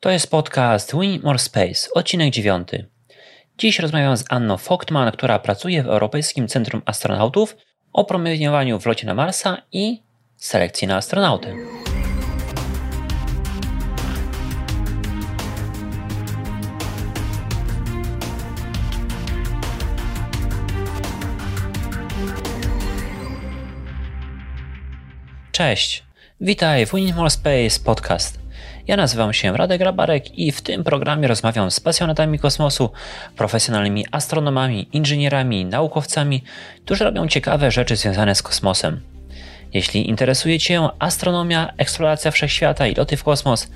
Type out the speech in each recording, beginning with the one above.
To jest podcast Win More Space, odcinek 9. Dziś rozmawiam z Anną Fogtman, która pracuje w Europejskim Centrum Astronautów o promieniowaniu w locie na Marsa i selekcji na astronautę. Cześć, witaj w Win More Space podcast. Ja nazywam się Radek Grabarek i w tym programie rozmawiam z pasjonatami kosmosu, profesjonalnymi astronomami, inżynierami, naukowcami, którzy robią ciekawe rzeczy związane z kosmosem. Jeśli interesuje Cię astronomia, eksploracja wszechświata i loty w kosmos,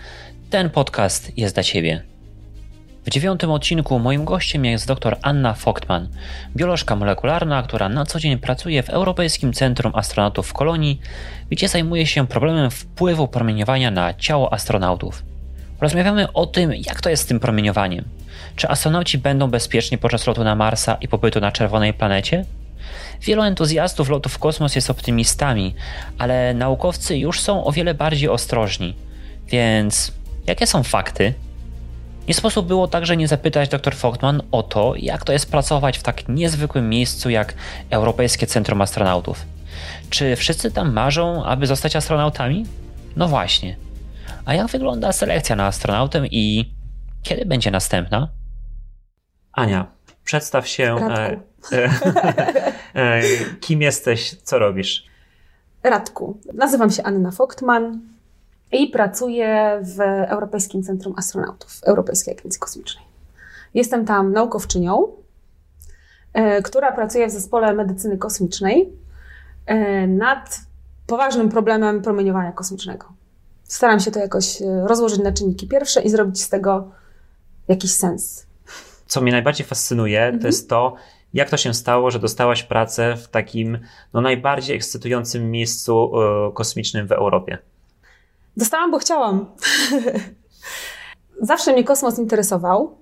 ten podcast jest dla Ciebie. W dziewiątym odcinku moim gościem jest dr Anna Fogtman, biolożka molekularna, która na co dzień pracuje w Europejskim Centrum Astronautów w Kolonii, gdzie zajmuje się problemem wpływu promieniowania na ciało astronautów. Rozmawiamy o tym, jak to jest z tym promieniowaniem. Czy astronauci będą bezpieczni podczas lotu na Marsa i pobytu na czerwonej planecie? Wielu entuzjastów lotów w kosmos jest optymistami, ale naukowcy już są o wiele bardziej ostrożni. Więc jakie są fakty? Nie sposób było także nie zapytać dr Fogtman o to, jak to jest pracować w tak niezwykłym miejscu jak Europejskie Centrum Astronautów. Czy wszyscy tam marzą, aby zostać astronautami? No właśnie. A jak wygląda selekcja na astronautę i kiedy będzie następna? Ania, przedstaw się. E, e, e, kim jesteś, co robisz? Radku. Nazywam się Anna Fogtman i pracuję w Europejskim Centrum Astronautów, Europejskiej Agencji Kosmicznej. Jestem tam naukowczynią, e, która pracuje w zespole medycyny kosmicznej e, nad poważnym problemem promieniowania kosmicznego. Staram się to jakoś e, rozłożyć na czynniki pierwsze i zrobić z tego jakiś sens. Co mnie najbardziej fascynuje, mhm. to jest to, jak to się stało, że dostałaś pracę w takim no, najbardziej ekscytującym miejscu kosmicznym w Europie. Dostałam, bo chciałam. zawsze mnie kosmos interesował.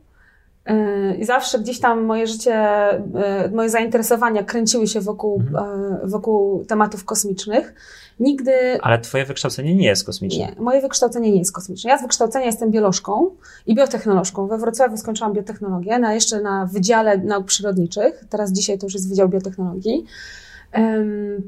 Y, I zawsze gdzieś tam moje życie, y, moje zainteresowania kręciły się wokół, mhm. Y, wokół tematów kosmicznych. Nigdy. Ale Twoje wykształcenie nie jest kosmiczne. Nie, moje wykształcenie nie jest kosmiczne. Ja z wykształcenia jestem biolożką i biotechnolożką. We Wrocławiu skończyłam biotechnologię, na, jeszcze na Wydziale Nauk Przyrodniczych. Teraz dzisiaj to już jest Wydział Biotechnologii.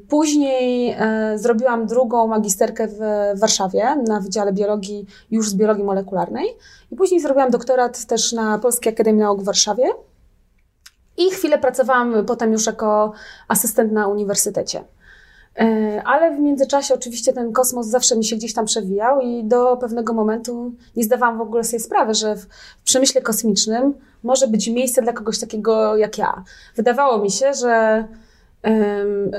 Później e, zrobiłam drugą magisterkę w Warszawie na Wydziale Biologii, już z biologii molekularnej. I później zrobiłam doktorat też na Polskiej Akademii Nauk w Warszawie. I chwilę pracowałam potem już jako asystent na uniwersytecie. E, ale w międzyczasie oczywiście ten kosmos zawsze mi się gdzieś tam przewijał i do pewnego momentu nie zdawałam w ogóle sobie sprawy, że w przemyśle kosmicznym może być miejsce dla kogoś takiego jak ja. Wydawało mi się, że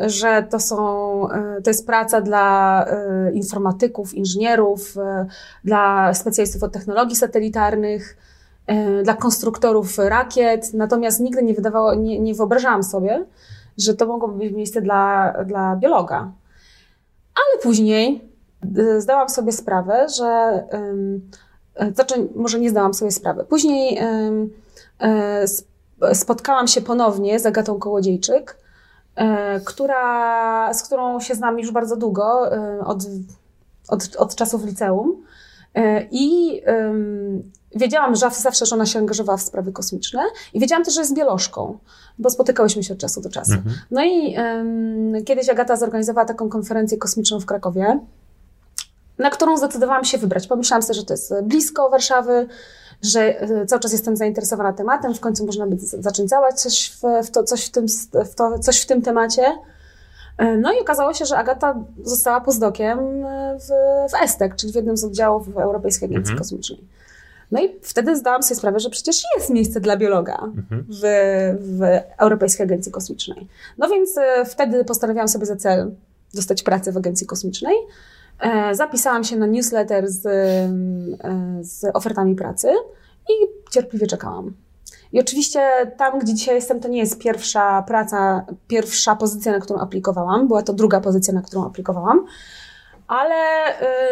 że to są, e, to jest praca dla e, informatyków, inżynierów, e, dla specjalistów od technologii satelitarnych, dla konstruktorów rakiet, natomiast nigdy nie wydawało, nie, nie wyobrażałam sobie, że to mogłoby być miejsce dla, dla biologa. Ale później zdałam sobie sprawę, że znaczy, może nie zdałam sobie sprawy. Później spotkałam się ponownie z Agatą Kołodziejczyk, która, z którą się znam już bardzo długo, e, od, od, od czasów liceum. E, I um, wiedziałam że zawsze, że ona się angażowała w sprawy kosmiczne i wiedziałam też, że jest biolożką, bo spotykałyśmy się od czasu do czasu. Mhm. No i um, kiedyś Agata zorganizowała taką konferencję kosmiczną w Krakowie, na którą zdecydowałam się wybrać. Pomyślałam sobie, że to jest blisko Warszawy, że e, cały czas jestem zainteresowana tematem, w końcu można by zacząć działać coś w, w to, coś, w tym, w to, coś w tym temacie. E, no i okazało się, że Agata została pozdokiem e, w, w ESTEC, czyli w jednym z oddziałów Europejskiej Agencji mhm. Kosmicznej. No i wtedy zdałam sobie sprawę, że przecież jest miejsce dla biologa mhm. w, w Europejskiej Agencji Kosmicznej. No więc wtedy postanowiłam sobie za cel dostać pracę w Agencji Kosmicznej. E, zapisałam się na newsletter z, e, z ofertami pracy i cierpliwie czekałam. I oczywiście tam, gdzie dzisiaj jestem, to nie jest pierwsza praca, pierwsza pozycja, na którą aplikowałam. Była to druga pozycja, na którą aplikowałam. Ale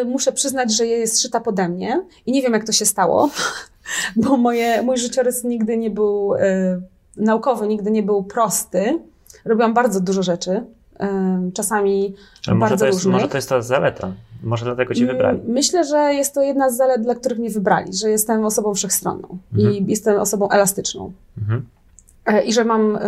y, muszę przyznać, że jest szyta pode mnie i nie wiem, jak to się stało, bo moje, mój życiorys nigdy nie był y, naukowy, nigdy nie był prosty. Robiłam bardzo dużo rzeczy czasami Ale bardzo może to, jest, różnych. może to jest ta zaleta. Może dlatego cię wybrali. Myślę, że jest to jedna z zalet, dla których mnie wybrali, że jestem osobą wszechstronną mhm. i jestem osobą elastyczną. Mhm. E, I że mam e,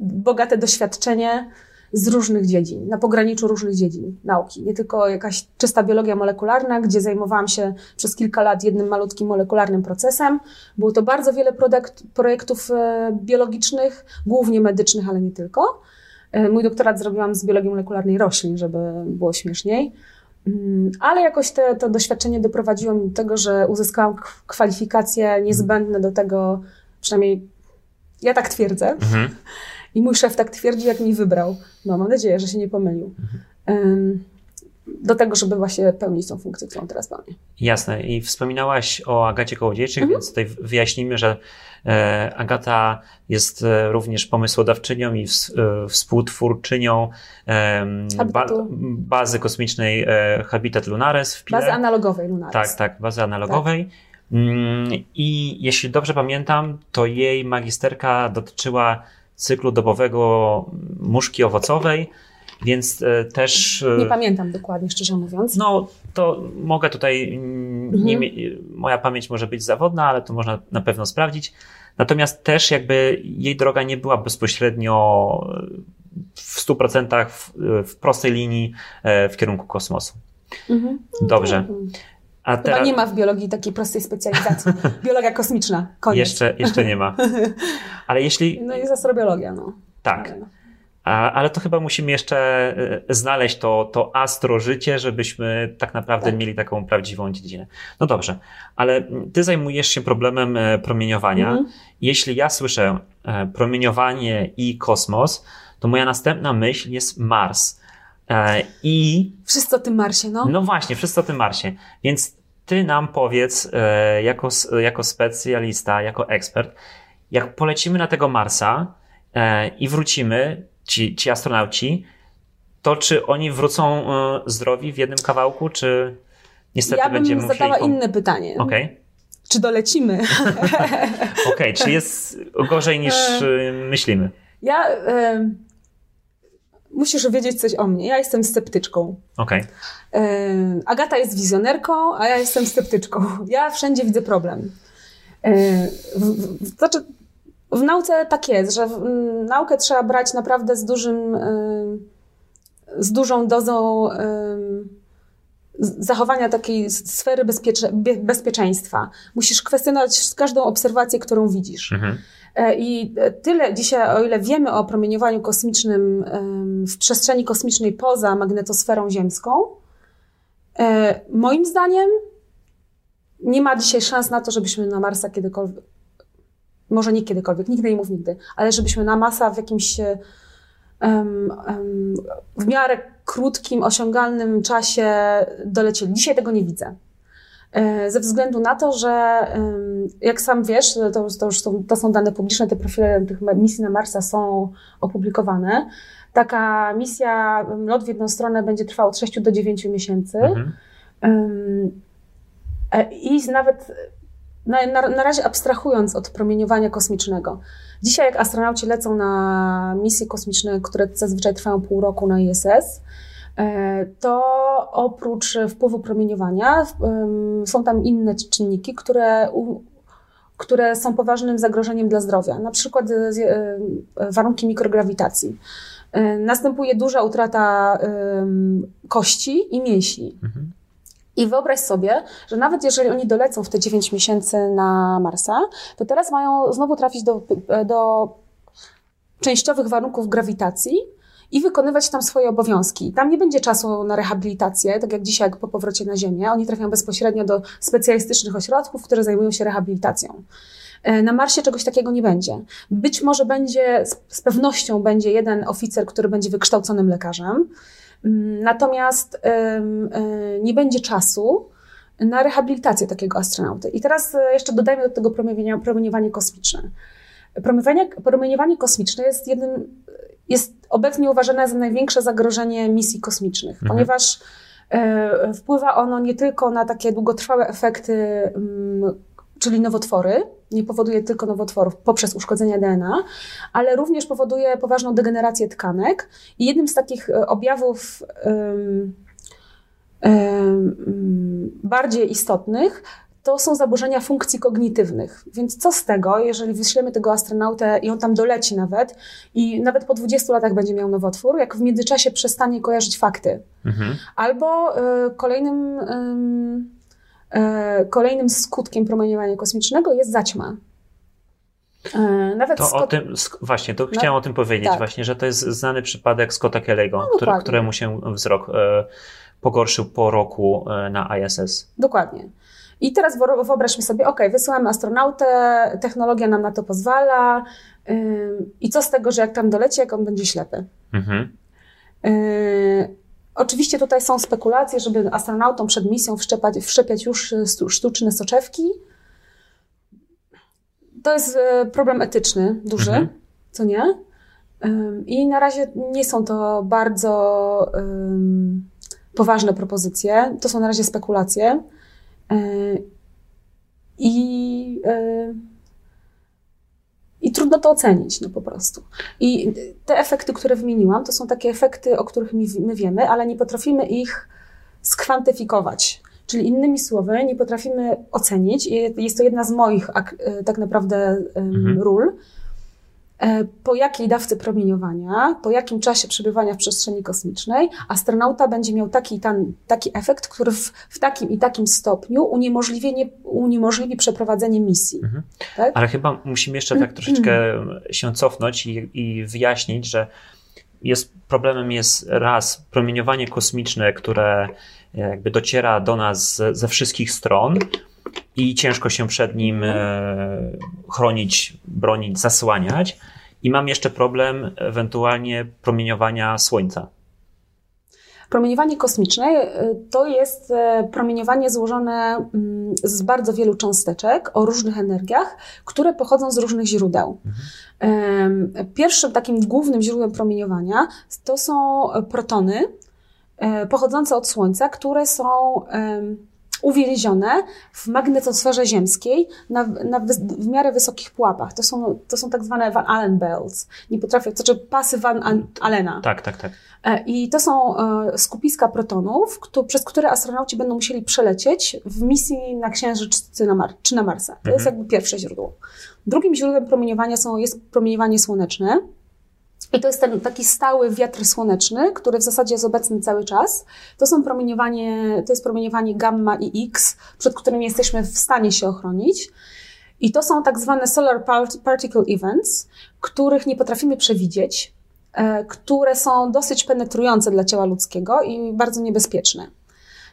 bogate doświadczenie z różnych dziedzin, na pograniczu różnych dziedzin nauki. Nie tylko jakaś czysta biologia molekularna, gdzie zajmowałam się przez kilka lat jednym malutkim molekularnym procesem. Było to bardzo wiele projekt, projektów e, biologicznych, głównie medycznych, ale nie tylko. E, mój doktorat zrobiłam z biologii molekularnej roślin, żeby było śmieszniej. Mm, ale jakoś te, to doświadczenie doprowadziło mnie do tego, że uzyskałam kwalifikacje niezbędne do tego, przynajmniej ja tak twierdzę. Mhm i mój szef tak twierdzi, jak mi wybrał. No, mam nadzieję, że się nie pomylił. Um, do tego, żeby właśnie pełnić tą funkcję, którą teraz pełnię. Jasne. I wspominałaś o Agacie Kołodziejczyk, mhm. więc tutaj wyjaśnijmy, że e, Agata jest e, również pomysłodawczynią i e, współtwórczynią ba bazy kosmicznej Habitat Lunares w Pile. Bazy analogowej Lunares. Tak, tak, bazy analogowej. Tak. Mm, I jeśli dobrze pamiętam, to jej magisterka dotyczyła cyklu dobowego muszki owocowej, więc e, też. E, nie pamiętam dokładnie, szczerze mówiąc. No, to mogę tutaj. Mhm. Nie, moja pamięć może być zawodna, ale to można na pewno sprawdzić. Natomiast też jakby jej droga nie była bezpośrednio w 100% w, w prostej linii e, w kierunku kosmosu. Mhm. Dobrze. Mhm. A teraz... Chyba nie ma w biologii takiej prostej specjalizacji. Biologia kosmiczna, koniec. Jeszcze, jeszcze nie ma. Ale jeśli... No jest astrobiologia, no. Tak. Ale, no. Ale to chyba musimy jeszcze e, znaleźć to, to astrożycie, żebyśmy tak naprawdę tak. mieli taką prawdziwą dziedzinę. No dobrze, ale ty zajmujesz się problemem e, promieniowania. Mhm. Jeśli ja słyszę e, promieniowanie i kosmos, to moja następna myśl jest Mars. I. Wszyscy o tym Marsie, no. No właśnie, wszyscy o tym Marsie. Więc ty nam powiedz, jako, jako specjalista, jako ekspert, jak polecimy na tego Marsa i wrócimy, ci, ci astronauci, to czy oni wrócą zdrowi w jednym kawałku, czy niestety ja bym będziemy musieli... zadała inne pytanie. Okej. Okay. Czy dolecimy? Okej, okay, czy jest gorzej niż myślimy? Ja musisz wiedzieć coś o mnie. Ja jestem sceptyczką. Okej. Okay. Agata jest wizjonerką, a ja jestem sceptyczką. Ja wszędzie widzę problem. Znaczy, w nauce tak jest, że naukę trzeba brać naprawdę z dużym, z dużą dozą zachowania takiej sfery bezpiecze, bezpieczeństwa. Musisz kwestionować każdą obserwację, którą widzisz. Mhm. E, I tyle dzisiaj, o ile wiemy o promieniowaniu kosmicznym w przestrzeni kosmicznej poza magnetosferą ziemską, e, moim zdaniem nie ma dzisiaj szans na to, żebyśmy na Marsa kiedykolwiek, może nie kiedykolwiek, nigdy nie mów nigdy, ale żebyśmy na Marsa w jakimś um, um, w miarę krótkim, osiągalnym czasie dolecieli. Dzisiaj tego nie widzę. E, ze względu na to, że jak sam wiesz, to, to już są, to są dane publiczne, te profile tych misji na Marsa są opublikowane. Taka misja, lot w jedną stronę będzie trwał od 6 do 9 miesięcy. Mhm. E, I nawet na, na, na razie abstrahując od promieniowania kosmicznego. Dzisiaj, jak astronauci lecą na misje kosmiczne, które zazwyczaj trwają pół roku na ISS, E, to oprócz wpływu promieniowania są tam inne czynniki, które, które są poważnym zagrożeniem dla zdrowia, na przykład e, e, warunki mikrograwitacji. Następuje duża utrata kości i mięśni. Mhm. I wyobraź sobie, że nawet jeżeli oni dolecą w te 9 miesięcy na Marsa, to teraz mają znowu trafić do, do częściowych warunków grawitacji, i wykonywać tam swoje obowiązki. Tam nie będzie czasu na rehabilitację, tak jak dzisiaj po powrocie na Ziemię. Oni trafiają bezpośrednio do specjalistycznych ośrodków, które zajmują się rehabilitacją. E, na Marsie czegoś takiego nie będzie. Być może będzie, z pewnością będzie jeden oficer, który będzie wykształconym lekarzem, natomiast nie będzie czasu na rehabilitację takiego astronauty. I teraz e, jeszcze dodajmy do tego promieniowanie kosmiczne. Promieniowanie, promieniowanie kosmiczne jest jednym jest obecnie uważane za największe zagrożenie misji kosmicznych, mhm. ponieważ e, wpływa ono nie tylko na takie długotrwałe efekty, mm, czyli nowotwory, nie powoduje tylko nowotworów poprzez uszkodzenia DNA, ale również powoduje poważną degenerację tkanek. I jednym z takich e, objawów bardziej istotnych, to są zaburzenia funkcji kognitywnych. Więc co z tego, jeżeli wyślemy tego astronautę i on tam doleci nawet i nawet po 20 latach będzie miał nowotwór, jak w międzyczasie przestanie kojarzyć fakty. Mhm. Albo y, kolejnym, y, kolejnym skutkiem promieniowania kosmicznego jest zaćma. E, nawet to Scott... o tym, właśnie, to no, chciałam o tym powiedzieć, tak. właśnie, że to jest znany przypadek Scotta Kelly'ego, no, który, któremu się wzrok e, pogorszył po roku e, na ISS. Dokładnie. I teraz wyobraźmy sobie, ok, wysyłamy astronautę, technologia nam na to pozwala. I co z tego, że jak tam doleci, jak on będzie ślepy? Mhm. Yy, oczywiście tutaj są spekulacje, żeby astronautom przed misją wszczepać, wszczepiać już sztuczne soczewki. To jest y, problem etyczny duży, mhm. co nie? I na razie nie są to bardzo poważne propozycje. To są na razie spekulacje. E, I, e, I trudno to ocenić, no po prostu. I te efekty, które wymieniłam, to są takie efekty, o których my wiemy, ale nie potrafimy ich skwantyfikować. Czyli innymi słowy, nie potrafimy ocenić, jest to jedna z moich e, tak naprawdę mhm. ról, po jakiej dawce promieniowania, po jakim czasie przebywania w przestrzeni kosmicznej astronauta będzie miał taki, tam, taki efekt, który w, w takim i takim stopniu uniemożliwi, uniemożliwi przeprowadzenie misji. Mhm. Tak? Ale chyba musimy jeszcze tak troszeczkę się cofnąć i, i wyjaśnić, że jest, problemem jest raz promieniowanie kosmiczne, które jakby dociera do nas ze, ze wszystkich stron, i ciężko się przed nim e, chronić, bronić, zasłaniać. I mam jeszcze problem ewentualnie promieniowania Słońca. Promieniowanie kosmiczne e, to jest e, promieniowanie złożone mm, z bardzo wielu cząsteczek o różnych energiach, które pochodzą z różnych źródeł. Mhm. Pierwszym takim głównym źródłem promieniowania to są protony pochodzące od Słońca, które są uwięzione w magnetosferze ziemskiej na, na w miarę wysokich pułapach. To są, to są tak zwane Van Allen belts. Nie potrafię, to znaczy pasy Van Allena. Tak, tak, tak. E, I to są e, skupiska protonów, przez które astronauci będą musieli przelecieć w misji na Księżyc czy na, Mar czy na Marsa. To mhm. jest jakby pierwsze źródło. Drugim źródłem promieniowania są, jest promieniowanie słoneczne. I to jest ten taki stały wiatr słoneczny, który w zasadzie jest obecny cały czas. To są promieniowanie, to jest promieniowanie gamma i X, przed którym jesteśmy w stanie się ochronić. I to są tak zwane solar particle events, których nie potrafimy przewidzieć, e, które są dosyć penetrujące dla ciała ludzkiego i bardzo niebezpieczne.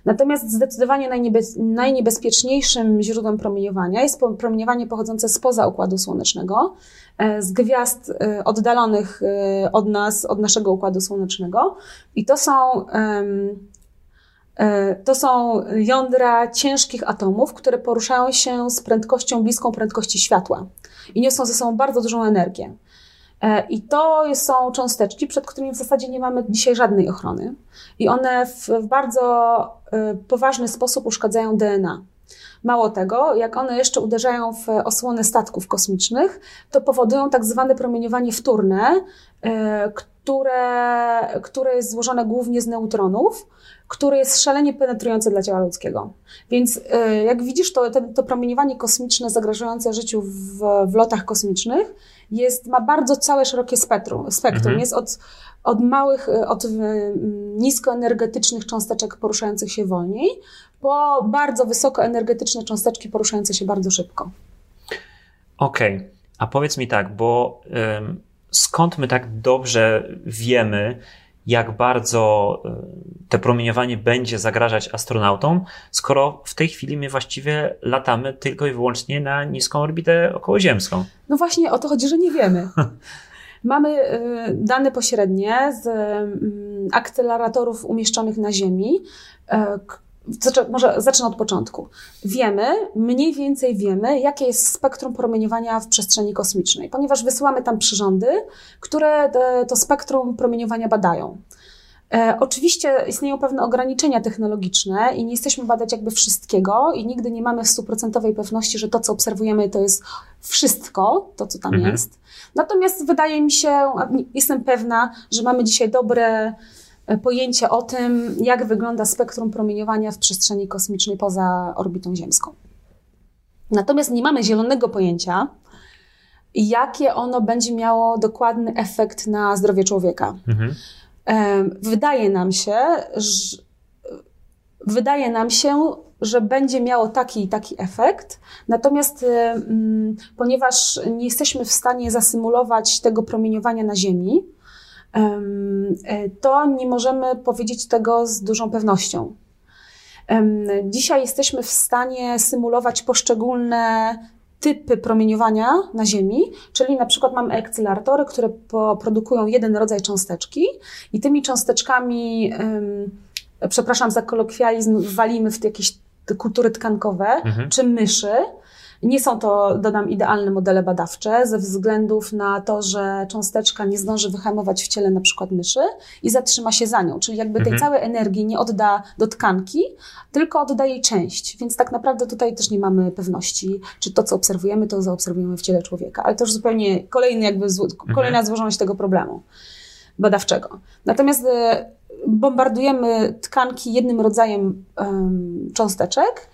Natomiast zdecydowanie najniebezpieczniejszym źródłem promieniowania jest promieniowanie pochodzące spoza Układu Słonecznego, e, z gwiazd e, oddalonych e, od nas, od naszego Układu Słonecznego. I to są, to są jądra ciężkich atomów, które poruszają się z prędkością bliską prędkości światła i niosą ze sobą bardzo dużą energię. E, I to są cząsteczki, przed którymi w zasadzie nie mamy dzisiaj żadnej ochrony. I one w, bardzo e, poważny sposób uszkadzają DNA. Mało tego, jak one jeszcze uderzają w osłonę statków kosmicznych, to powodują tak zwane promieniowanie wtórne, e, które, które jest złożone głównie z neutronów, które jest szalenie penetrujące dla ciała ludzkiego. Więc jak widzisz, to, to promieniowanie kosmiczne zagrażające życiu w, w lotach kosmicznych jest, ma bardzo całe szerokie spektrum. spektrum. Mhm. Jest od, od małych, od y, niskoenergetycznych cząsteczek poruszających się wolniej, po bardzo wysokoenergetyczne cząsteczki poruszające się bardzo szybko. Okej, okay. a powiedz mi tak, bo ym, skąd my tak dobrze wiemy, jak bardzo y, te promieniowanie będzie zagrażać astronautom, skoro w tej chwili my właściwie latamy tylko i wyłącznie na niską orbitę okołoziemską. No właśnie o to chodzi, że nie wiemy. Mamy y, dane pośrednie z mm, akceleratorów umieszczonych na Ziemi, y, może zacznę od początku. Wiemy, mniej więcej wiemy, jakie jest spektrum promieniowania w przestrzeni kosmicznej, ponieważ wysyłamy tam przyrządy, które to spektrum promieniowania badają. E, oczywiście istnieją pewne ograniczenia technologiczne i nie jesteśmy badać jakby wszystkiego i nigdy nie mamy stuprocentowej pewności, że to, co obserwujemy, to jest wszystko, to, co tam mhm. jest. Natomiast wydaje mi się, jestem pewna, że mamy dzisiaj dobre pojęcie o tym, jak wygląda spektrum promieniowania w przestrzeni kosmicznej poza orbitą ziemską. Natomiast nie mamy zielonego pojęcia, jakie ono będzie miało dokładny efekt na zdrowie człowieka. Mhm. Wydaje nam się, że, wydaje nam się, że będzie miało taki i taki efekt. Natomiast ponieważ nie jesteśmy w stanie zasymulować tego promieniowania na Ziemi, e, to nie możemy powiedzieć tego z dużą pewnością. Dzisiaj jesteśmy w stanie symulować poszczególne typy promieniowania na Ziemi, czyli na przykład mamy ekcylaratory, które produkują jeden rodzaj cząsteczki i tymi cząsteczkami, przepraszam za kolokwializm, walimy w jakieś kultury tkankowe mhm. czy myszy, nie są to, dodam, idealne modele badawcze ze względów na to, że cząsteczka nie zdąży wyhamować w ciele na przykład myszy i zatrzyma się za nią, czyli jakby tej mhm. całej energii nie odda do tkanki, tylko odda jej część. Więc tak naprawdę tutaj też nie mamy pewności, czy to, co obserwujemy, to zaobserwujemy w ciele człowieka. Ale to już zupełnie kolejny jakby, mhm. kolejna złożoność tego problemu badawczego. Natomiast e, bombardujemy tkanki jednym rodzajem um, cząsteczek,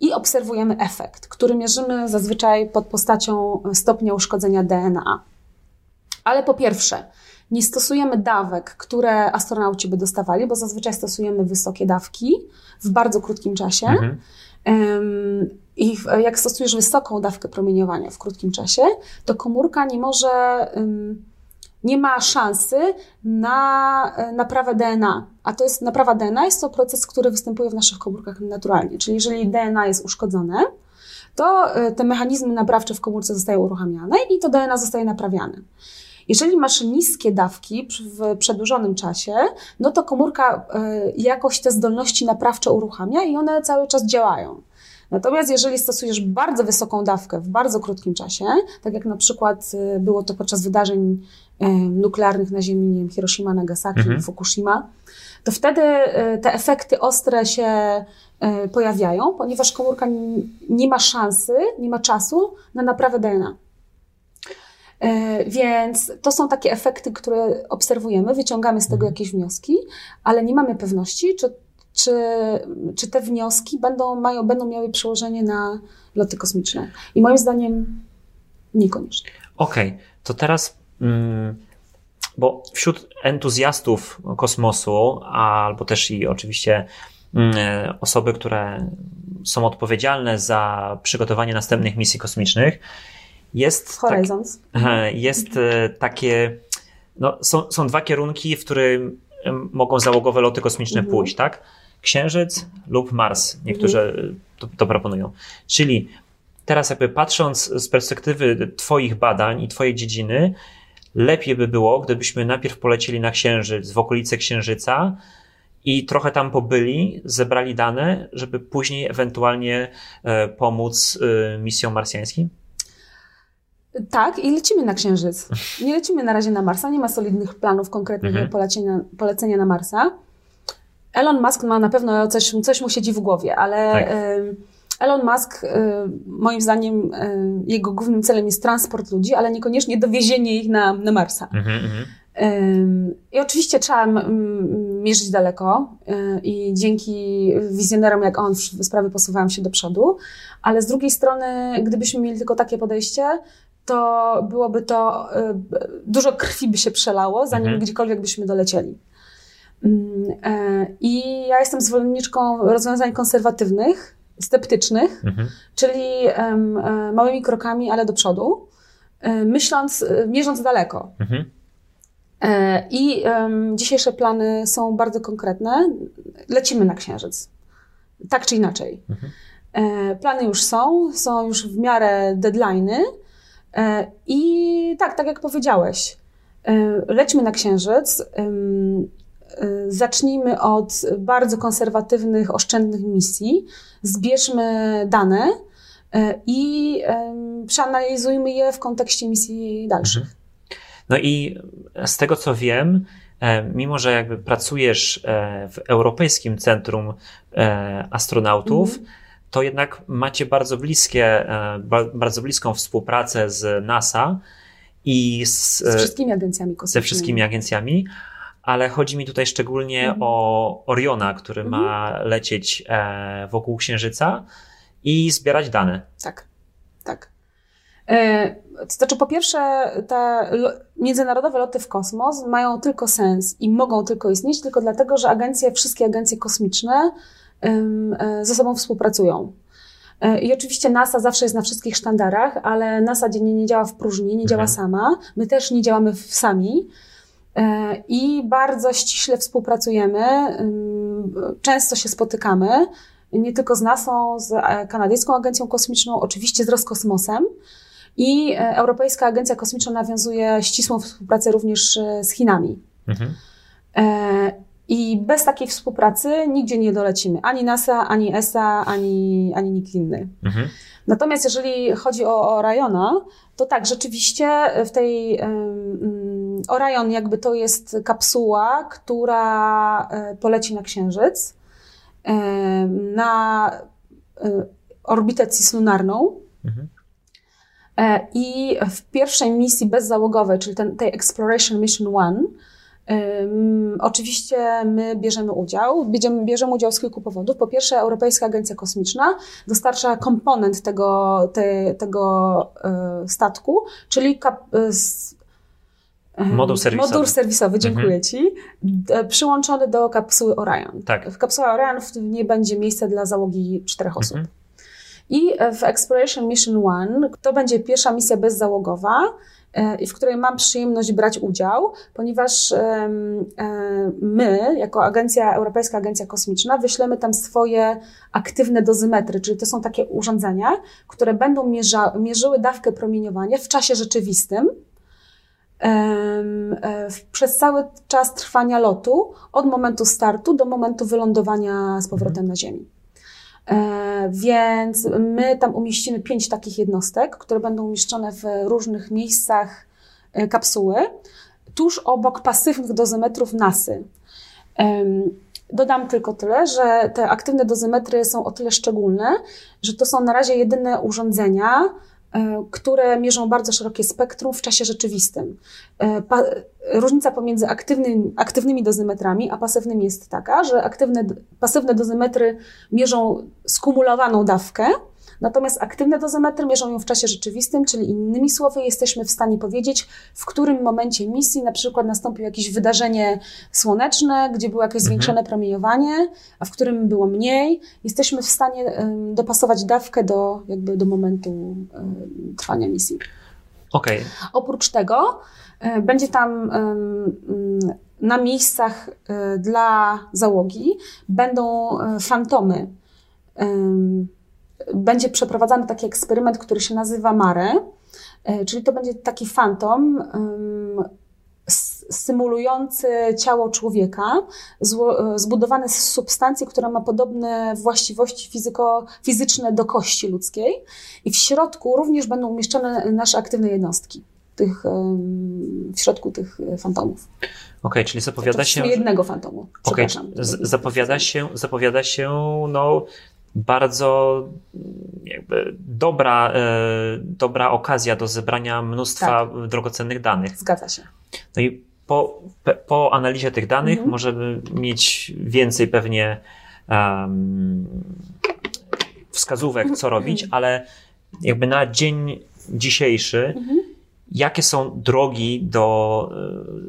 i obserwujemy efekt, który mierzymy zazwyczaj pod postacią stopnia uszkodzenia DNA. Ale po pierwsze, nie stosujemy dawek, które astronauci by dostawali, bo zazwyczaj stosujemy wysokie dawki w bardzo krótkim czasie. Mhm. I jak stosujesz wysoką dawkę promieniowania w krótkim czasie, to komórka nie może nie ma szansy na e, naprawę DNA. A to jest naprawa DNA, jest to proces, który występuje w naszych komórkach naturalnie. Czyli jeżeli DNA jest uszkodzone, to e, te mechanizmy naprawcze w komórce zostają uruchamiane i to DNA zostaje naprawiane. Jeżeli masz niskie dawki w przedłużonym czasie, no to komórka e, jakoś te zdolności naprawcze uruchamia i one cały czas działają. Natomiast jeżeli stosujesz bardzo wysoką dawkę w bardzo krótkim czasie, tak jak na przykład było to podczas wydarzeń nuklearnych na Ziemi, nie wiem, Hiroshima, Nagasaki, mhm. Fukushima, to wtedy e, te efekty ostre się pojawiają, ponieważ komórka nie ma szansy, nie ma czasu na naprawę DNA. Więc to są takie efekty, które obserwujemy, wyciągamy z tego mhm. jakieś wnioski, ale nie mamy pewności, czy, czy, czy te wnioski będą, mają, będą miały przełożenie na loty kosmiczne. I moim zdaniem niekoniecznie. Okej, okay, to teraz Mm, bo wśród entuzjastów kosmosu, albo też i oczywiście mm, osoby, które są odpowiedzialne za przygotowanie następnych misji kosmicznych, jest, Horizons. Tak, jest e, takie, no, są, są dwa kierunki, w którym mogą załogowe loty kosmiczne mhm. pójść, tak? Księżyc lub Mars. Niektórzy to, to proponują. Czyli teraz jakby patrząc z perspektywy Twoich badań i Twojej dziedziny, lepiej by było, gdybyśmy najpierw polecieli na Księżyc, w okolice Księżyca i trochę tam pobyli, zebrali dane, żeby później ewentualnie e, pomóc e, misjom marsjańskim? Tak, i lecimy na Księżyc. Nie lecimy na razie na Marsa, nie ma solidnych planów konkretnych mhm. polecenia, polecenia na Marsa. Elon Musk ma na pewno coś, coś mu siedzi w głowie, ale tak. Elon Musk, moim zdaniem, jego głównym celem jest transport ludzi, ale niekoniecznie dowiezienie ich na, na Marsa. Mhm, mhm. I oczywiście trzeba mierzyć daleko y, i dzięki wizjonerom jak on sprawy posuwają się do przodu, ale z drugiej strony, gdybyśmy mieli tylko takie podejście, to byłoby to, dużo krwi by się przelało, zanim mhm. gdziekolwiek byśmy dolecieli. I ja jestem zwolenniczką rozwiązań konserwatywnych, sceptycznych, mhm. czyli um, małymi krokami, ale do przodu, um, myśląc, mierząc daleko. Mhm. E, I dzisiejsze plany są bardzo konkretne. Lecimy na Księżyc. Tak czy inaczej. Mhm. E, plany już są, są już w miarę deadlines. E, I tak, tak jak powiedziałeś, lećmy na Księżyc. Zacznijmy od bardzo konserwatywnych, oszczędnych misji, zbierzmy dane y, i przeanalizujmy je w kontekście misji dalszych. Mhm. No i z tego co wiem, e, mimo że jakby pracujesz e, w Europejskim Centrum e, Astronautów, mhm. to jednak macie bardzo bliskie, bardzo bliską współpracę z NASA i z, z wszystkimi agencjami kosmicznymi. Ze wszystkimi agencjami ale chodzi mi tutaj szczególnie mhm. o Oriona, który mhm. ma lecieć e, wokół Księżyca i zbierać dane. Tak, tak. E, to znaczy, po pierwsze, te międzynarodowe loty w kosmos mają tylko sens i mogą tylko istnieć tylko dlatego, że agencje, wszystkie agencje kosmiczne e, ze sobą współpracują. E, I oczywiście NASA zawsze jest na wszystkich sztandarach, ale NASA nie, nie działa w próżni, nie działa mhm. sama. My też nie działamy sami. I bardzo ściśle współpracujemy, często się spotykamy, nie tylko z NASA, z Kanadyjską Agencją Kosmiczną, oczywiście z Roskosmosem. I e, Europejska Agencja Kosmiczna nawiązuje ścisłą współpracę również e, z Chinami. Mhm. E, I bez takiej współpracy nigdzie nie dolecimy. Ani NASA, ani ESA, ani, ani nikt inny. Mhm. Natomiast jeżeli chodzi o Oriona, to tak, rzeczywiście w tej um, Orion jakby to jest kapsuła, która poleci na Księżyc, um, na um, orbitę cisłunarną. Mhm. E, I w pierwszej misji bezzałogowej, czyli ten, tej Exploration Mission One, Um, oczywiście my bierzemy udział. Bierzemy, bierzemy udział z kilku powodów. Po pierwsze, Europejska Agencja Kosmiczna dostarcza komponent tego, te, tego e, statku, czyli kap, e, moduł serwisowy. Moduł serwisowy, dziękuję mhm. Ci. Przyłączony do kapsuły Orion. Tak. W kapsułie Orion nie będzie miejsca dla załogi czterech osób. Mhm. I w Exploration Mission One to będzie pierwsza misja bezzałogowa, e, w której mam przyjemność brać udział, ponieważ e, my, jako agencja, Europejska Agencja Kosmiczna, wyślemy tam swoje aktywne dozymetry, czyli to są takie urządzenia, które będą mierza, mierzyły dawkę promieniowania w czasie rzeczywistym, e, przez cały czas trwania lotu, od momentu startu do momentu wylądowania z powrotem mhm. na Ziemi. E, więc my tam umieścimy pięć takich jednostek, które będą umieszczone w różnych miejscach e, kapsuły, tuż obok pasywnych dozymetrów NASY. Dodam tylko tyle, że te aktywne dozymetry są o tyle szczególne, że to są na razie jedyne urządzenia, E, które mierzą bardzo szerokie spektrum w czasie rzeczywistym. E, różnica pomiędzy aktywnymi, aktywnymi dozymetrami a pasywnymi jest taka, że aktywne, pasywne dozymetry mierzą skumulowaną dawkę, Natomiast aktywne dozymetry mierzą ją w czasie rzeczywistym, czyli innymi słowy jesteśmy w stanie powiedzieć, w którym momencie misji na przykład nastąpiło jakieś wydarzenie słoneczne, gdzie było jakieś mhm. zwiększone promieniowanie, a w którym było mniej. Jesteśmy w stanie dopasować dawkę do, jakby do momentu trwania misji. Okay. Oprócz tego e, będzie tam na miejscach e, dla załogi będą e, fantomy będzie przeprowadzany taki eksperyment, który się nazywa Mare, e, czyli to będzie taki fantom symulujący ciało człowieka, e, zbudowany z substancji, która ma podobne właściwości fizyko, fizyczne do kości ludzkiej i w środku również będą umieszczone nasze aktywne jednostki tych, w środku tych fantomów. Okej, okay, czyli zapowiada się. jednego fantomu. Okay, zapowiada się, zapowiada się no, bardzo jakby dobra, e, dobra okazja do zebrania mnóstwa tak. drogocennych danych. Zgadza się. No i po, po analizie tych danych mhm. możemy mieć więcej pewnie um, wskazówek, co mhm. robić, ale jakby na dzień dzisiejszy, mhm. jakie są drogi do e,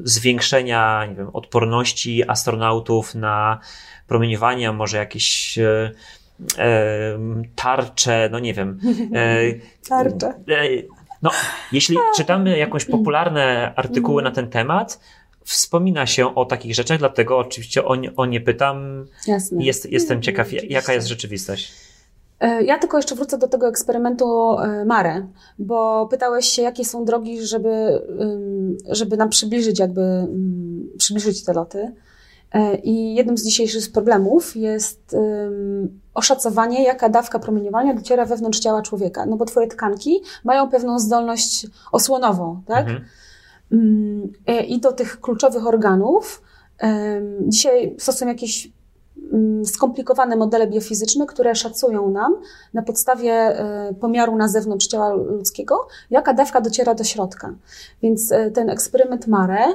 zwiększenia nie wiem, odporności astronautów na promieniowanie, może jakieś e, tarcze, no nie wiem. Tarcze. E, no, jeśli czytamy jakieś popularne artykuły na ten temat, wspomina się o takich rzeczach, dlatego oczywiście o nie, o nie pytam. Jasne. Jest, jestem ciekaw, jaka jest rzeczywistość. E, ja tylko jeszcze wrócę do tego eksperymentu e, Mare, bo pytałeś się, jakie są drogi, żeby, żeby nam przybliżyć, jakby przybliżyć te loty. E, I jednym z dzisiejszych problemów jest oszacowanie, jaka dawka promieniowania dociera wewnątrz ciała człowieka. No bo twoje tkanki mają pewną zdolność osłonową, tak? Mhm. Um, I do tych kluczowych organów dzisiaj są jakieś skomplikowane modele biofizyczne, które szacują nam na podstawie e, pomiaru na zewnątrz ciała ludzkiego, jaka dawka dociera do środka. Więc ten eksperyment Mare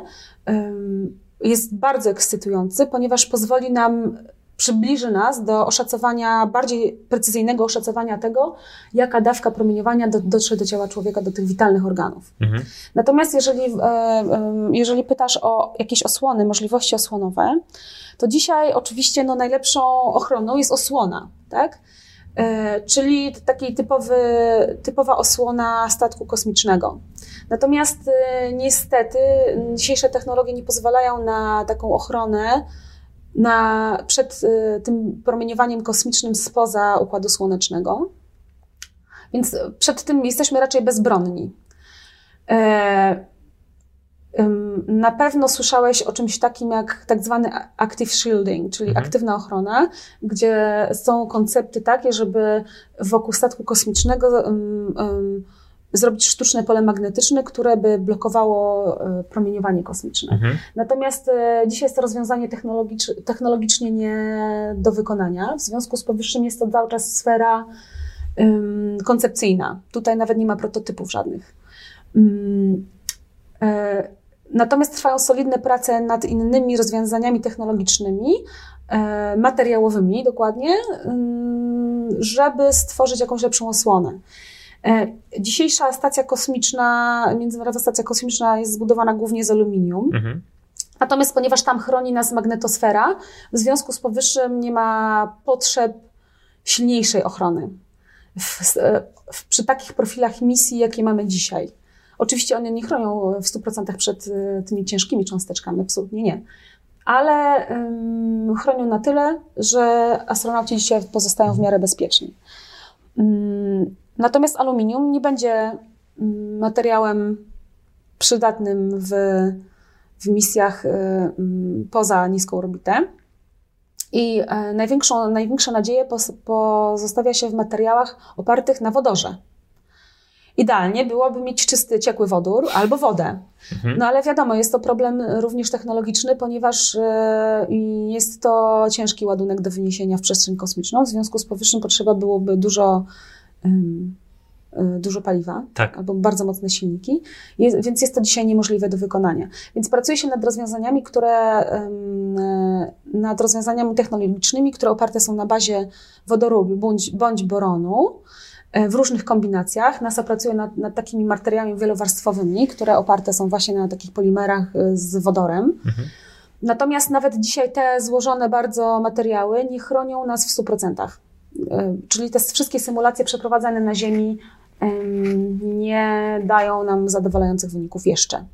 jest bardzo ekscytujący, ponieważ pozwoli nam przybliży nas do oszacowania, bardziej precyzyjnego oszacowania tego, jaka dawka promieniowania do, dotrze do ciała człowieka, do tych witalnych organów. Mhm. Natomiast jeżeli, e, e, jeżeli pytasz o jakieś osłony, możliwości osłonowe, to dzisiaj oczywiście no, najlepszą ochroną jest osłona, tak? E, czyli taki typowy, typowa osłona statku kosmicznego. Natomiast niestety dzisiejsze technologie nie pozwalają na taką ochronę, na, przed y, tym promieniowaniem kosmicznym spoza Układu Słonecznego. Więc przed tym jesteśmy raczej bezbronni. E, na pewno słyszałeś o czymś takim jak tak zwany active shielding, czyli mhm. aktywna ochrona, gdzie są koncepty takie, żeby wokół statku kosmicznego um, um, zrobić sztuczne pole magnetyczne, które by blokowało e, promieniowanie kosmiczne. Mhm. Natomiast e, dzisiaj jest to rozwiązanie technologicz, technologicznie nie do wykonania. W związku z powyższym jest to cały czas sfera um, koncepcyjna. Tutaj nawet nie ma prototypów żadnych. Um, e, natomiast trwają solidne prace nad innymi rozwiązaniami technologicznymi, e, materiałowymi dokładnie, um, żeby stworzyć jakąś lepszą osłonę. E, dzisiejsza stacja kosmiczna, Międzynarodowa Stacja Kosmiczna jest zbudowana głównie z aluminium. Mhm. Natomiast ponieważ tam chroni nas magnetosfera, w związku z powyższym nie ma potrzeb silniejszej ochrony. W, w, przy takich profilach misji, jakie mamy dzisiaj. Oczywiście one nie chronią w 100% przed e, tymi ciężkimi cząsteczkami, absolutnie nie. Ale um, chronią na tyle, że astronauci dzisiaj pozostają w miarę bezpieczni. Um, Natomiast aluminium nie będzie mm, materiałem przydatnym w, w misjach y, mm, poza niską orbitę. I e, największą, największe nadzieje pozostawia się w materiałach opartych na wodorze. Idealnie byłoby mieć czysty, ciekły wodór albo wodę. Mhm. No ale wiadomo, jest to problem również technologiczny, ponieważ e, jest to ciężki ładunek do wyniesienia w przestrzeń kosmiczną. W związku z powyższym potrzeba byłoby dużo dużo paliwa tak. albo bardzo mocne silniki, jest, więc jest to dzisiaj niemożliwe do wykonania. Więc pracuje się nad rozwiązaniami, które, nad rozwiązaniami technologicznymi, które oparte są na bazie wodoru bądź, bądź boronu e, w różnych kombinacjach. NASA pracuje nad, nad, takimi materiałami wielowarstwowymi, które oparte są właśnie na takich polimerach e, z wodorem. Mhm. Natomiast nawet dzisiaj te złożone bardzo materiały nie chronią nas w 100%. E, czyli te wszystkie symulacje przeprowadzane na Ziemi nie dają nam zadowalających wyników jeszcze.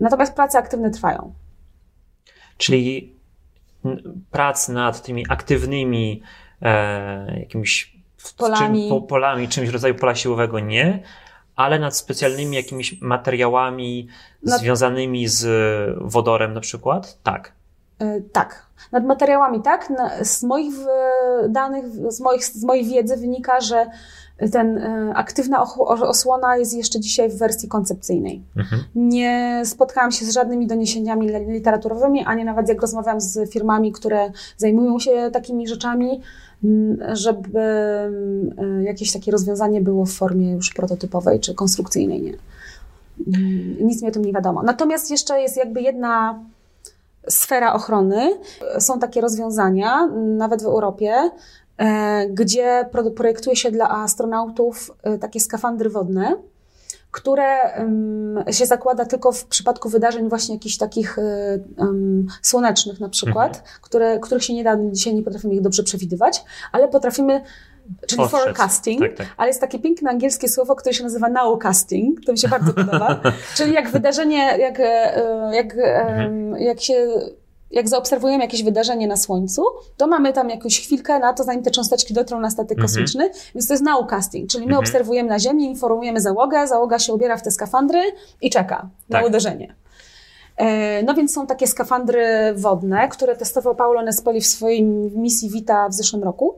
Natomiast prace aktywne trwają. Czyli prac nad tymi aktywnymi e, jakimiś polami. Czym, po, polami, czymś rodzaju pola siłowego nie, ale nad specjalnymi jakimiś materiałami nad... związanymi z wodorem na przykład? Tak. E, tak. Nad materiałami tak. Z moich danych, z, moich, z mojej wiedzy wynika, że ten e, aktywna osłona jest jeszcze dzisiaj w wersji koncepcyjnej. Mhm. Nie spotkałam się z żadnymi doniesieniami literaturowymi, ani nawet jak rozmawiam z firmami, które zajmują się takimi rzeczami, żeby e, jakieś takie rozwiązanie było w formie już prototypowej czy konstrukcyjnej. Nie. Nic mi o tym nie wiadomo. Natomiast jeszcze jest jakby jedna sfera ochrony. Są takie rozwiązania, nawet w Europie, E, gdzie projektuje się dla astronautów e, takie skafandry wodne, które się zakłada tylko w przypadku wydarzeń właśnie jakichś takich um, słonecznych na przykład, mhm. które, których się nie da, dzisiaj nie potrafimy ich dobrze przewidywać, ale potrafimy czyli forecasting, tak, tak. ale jest takie piękne angielskie słowo, które się nazywa nowcasting, to mi się bardzo podoba, czyli jak wydarzenie, jak, jak, mhm. jak się jak zaobserwujemy jakieś wydarzenie na Słońcu, to mamy tam jakąś chwilkę na to, zanim te cząsteczki dotrą na statek mhm. kosmiczny, więc to jest nowcasting, czyli my mhm. obserwujemy na Ziemi, informujemy załogę, załoga się ubiera w te skafandry i czeka tak. na uderzenie. E, no więc są takie skafandry wodne, które testował Paulo Nespoli w swojej misji Vita w zeszłym roku.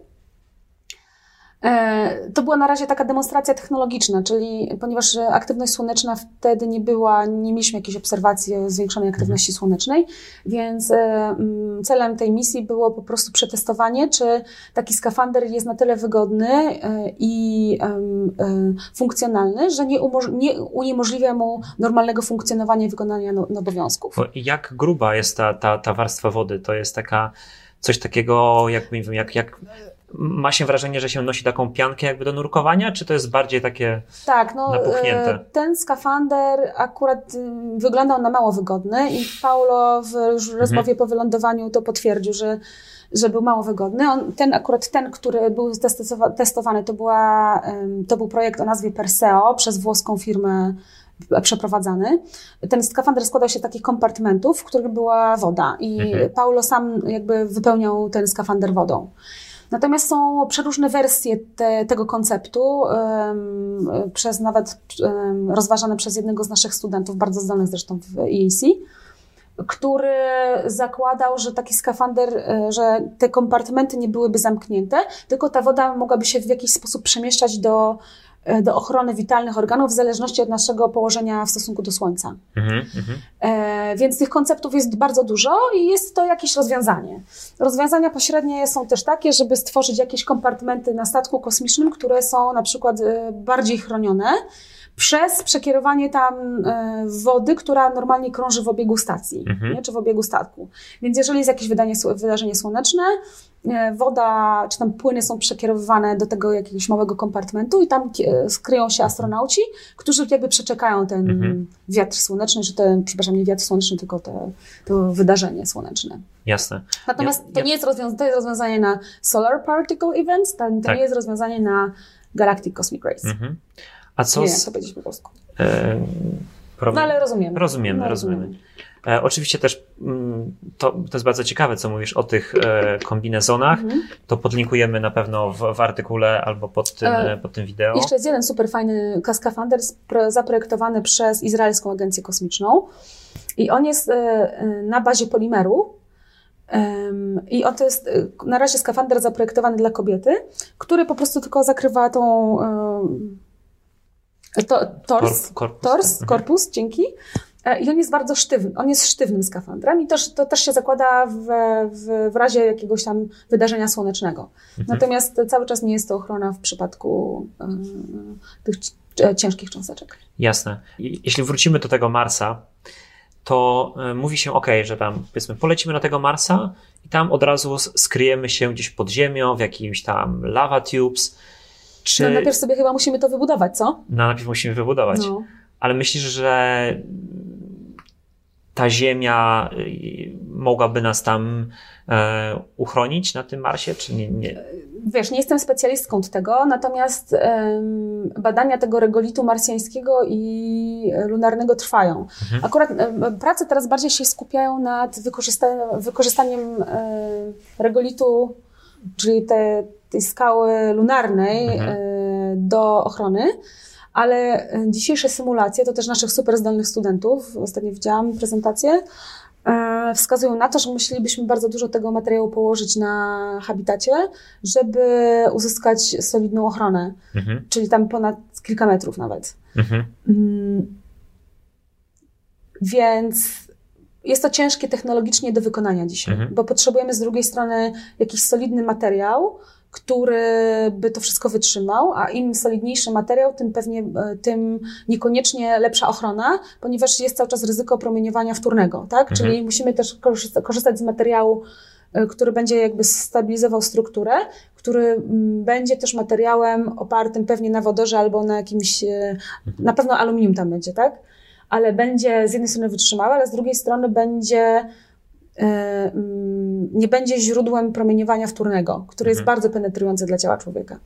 E, to była na razie taka demonstracja technologiczna, czyli ponieważ aktywność słoneczna wtedy nie była, nie mieliśmy jakiejś obserwacji zwiększonej aktywności mhm. słonecznej, więc e, celem tej misji było po prostu przetestowanie, czy taki skafander jest na tyle wygodny e, i funkcjonalny, że nie, nie uniemożliwia mu normalnego funkcjonowania i wykonania no, obowiązków. Jak gruba jest ta, ta, ta warstwa wody? To jest taka coś takiego, jak, nie wiem, jak, jak ma się wrażenie, że się nosi taką piankę jakby do nurkowania, czy to jest bardziej takie tak, no, napuchnięte? E, ten skafander akurat y, wyglądał na mało wygodny i Paulo w mhm. rozmowie po wylądowaniu to potwierdził, że że był mało wygodny. On, ten akurat ten, który był testowany, to, była, to był projekt o nazwie Perseo przez włoską firmę przeprowadzany. Ten skafander składał się z takich kompartmentów, w których była woda i mhm. Paulo sam jakby wypełniał ten skafander wodą. Natomiast są przeróżne wersje te, tego konceptu, um, przez nawet um, rozważane przez jednego z naszych studentów, bardzo zdolnych zresztą w EAC, który zakładał, że taki skafander, e, że te kompartmenty nie byłyby zamknięte, tylko ta woda mogłaby się w jakiś sposób przemieszczać do do ochrony witalnych organów w zależności od naszego położenia w stosunku do Słońca. Mhm, mhm. e, więc tych konceptów jest bardzo dużo i jest to jakieś rozwiązanie. Rozwiązania pośrednie są też takie, żeby stworzyć jakieś kompartmenty na statku kosmicznym, które są na przykład e, bardziej chronione, przez przekierowanie tam e, wody, która normalnie krąży w obiegu stacji, mhm. nie, czy w obiegu statku. Więc jeżeli jest jakieś wydanie, wydarzenie słoneczne, e, woda, czy tam płyny są przekierowywane do tego jakiegoś małego kompartmentu i tam skryją się astronauci, którzy jakby przeczekają ten mhm. wiatr słoneczny, czy ten, przepraszam, nie wiatr słoneczny, tylko te, to wydarzenie słoneczne. Jasne. Natomiast ja, to nie jest rozwiązanie, to jest rozwiązanie na Solar Particle Events, to, to tak. nie jest rozwiązanie na Galactic Cosmic Rays. Mhm. A co nie z... co powiedzieć po polsku. E, no ale rozumiemy. Rozumiemy, no, rozumiemy. E, oczywiście też mm, to, to jest bardzo ciekawe, co mówisz o tych e, kombinezonach. Mhm. To podlinkujemy na pewno w, w artykule albo pod tym, e, pod tym wideo. Jeszcze jest jeden super fajny kaskafander zaprojektowany przez Izraelską Agencję Kosmiczną. I on jest e, e, na bazie polimeru, i on to jest na razie skafander zaprojektowany dla kobiety, który po prostu tylko zakrywa tą to, tors, korpus, tors, tak. korpus, dzięki. E, I on jest bardzo sztywny, on jest sztywnym skafandrem i to, to też się zakłada w, w, w razie jakiegoś tam wydarzenia słonecznego. Mhm. Natomiast cały czas nie jest to ochrona w przypadku y, tych ciężkich cząsteczek. Jasne. Jeśli wrócimy do tego Marsa, to mówi się, ok, że tam powiedzmy polecimy na tego Marsa i tam od razu skryjemy się gdzieś pod ziemią, w jakimś tam lava tubes, czy... No najpierw sobie chyba musimy to wybudować, co? No najpierw musimy wybudować. No. Ale myślisz, że ta ziemia y, mogłaby nas tam e, uchronić na tym Marsie, czy nie, nie? Wiesz, nie jestem specjalistką od tego, natomiast badania tego regolitu marsjańskiego i lunarnego trwają. Mhm. Akurat prace teraz bardziej się skupiają nad wykorzysta wykorzystaniem e, regolitu, czyli te tej skały lunarnej mhm. E, do ochrony. Ale dzisiejsze symulacje, to też naszych super zdolnych studentów, ostatnio widziałam prezentację, e, wskazują na to, że musielibyśmy bardzo dużo tego materiału położyć na habitacie, żeby uzyskać solidną ochronę, mhm. czyli tam ponad kilka metrów nawet. Mhm. Mm. Więc jest to ciężkie technologicznie do wykonania dzisiaj, mhm. bo potrzebujemy z drugiej strony jakiś solidny materiał, który by to wszystko wytrzymał, a im solidniejszy materiał, tym pewnie, e, tym niekoniecznie lepsza ochrona, ponieważ jest cały czas ryzyko promieniowania wtórnego, tak? Mhm. Czyli musimy też korzystać z materiału, e, który będzie jakby stabilizował strukturę, który mm, będzie też materiałem opartym pewnie na wodorze albo na jakimś, e, na pewno aluminium tam będzie, tak? Ale będzie z jednej strony wytrzymały, ale z drugiej strony będzie nie będzie źródłem promieniowania wtórnego, które jest mhm. bardzo penetrujące dla ciała człowieka.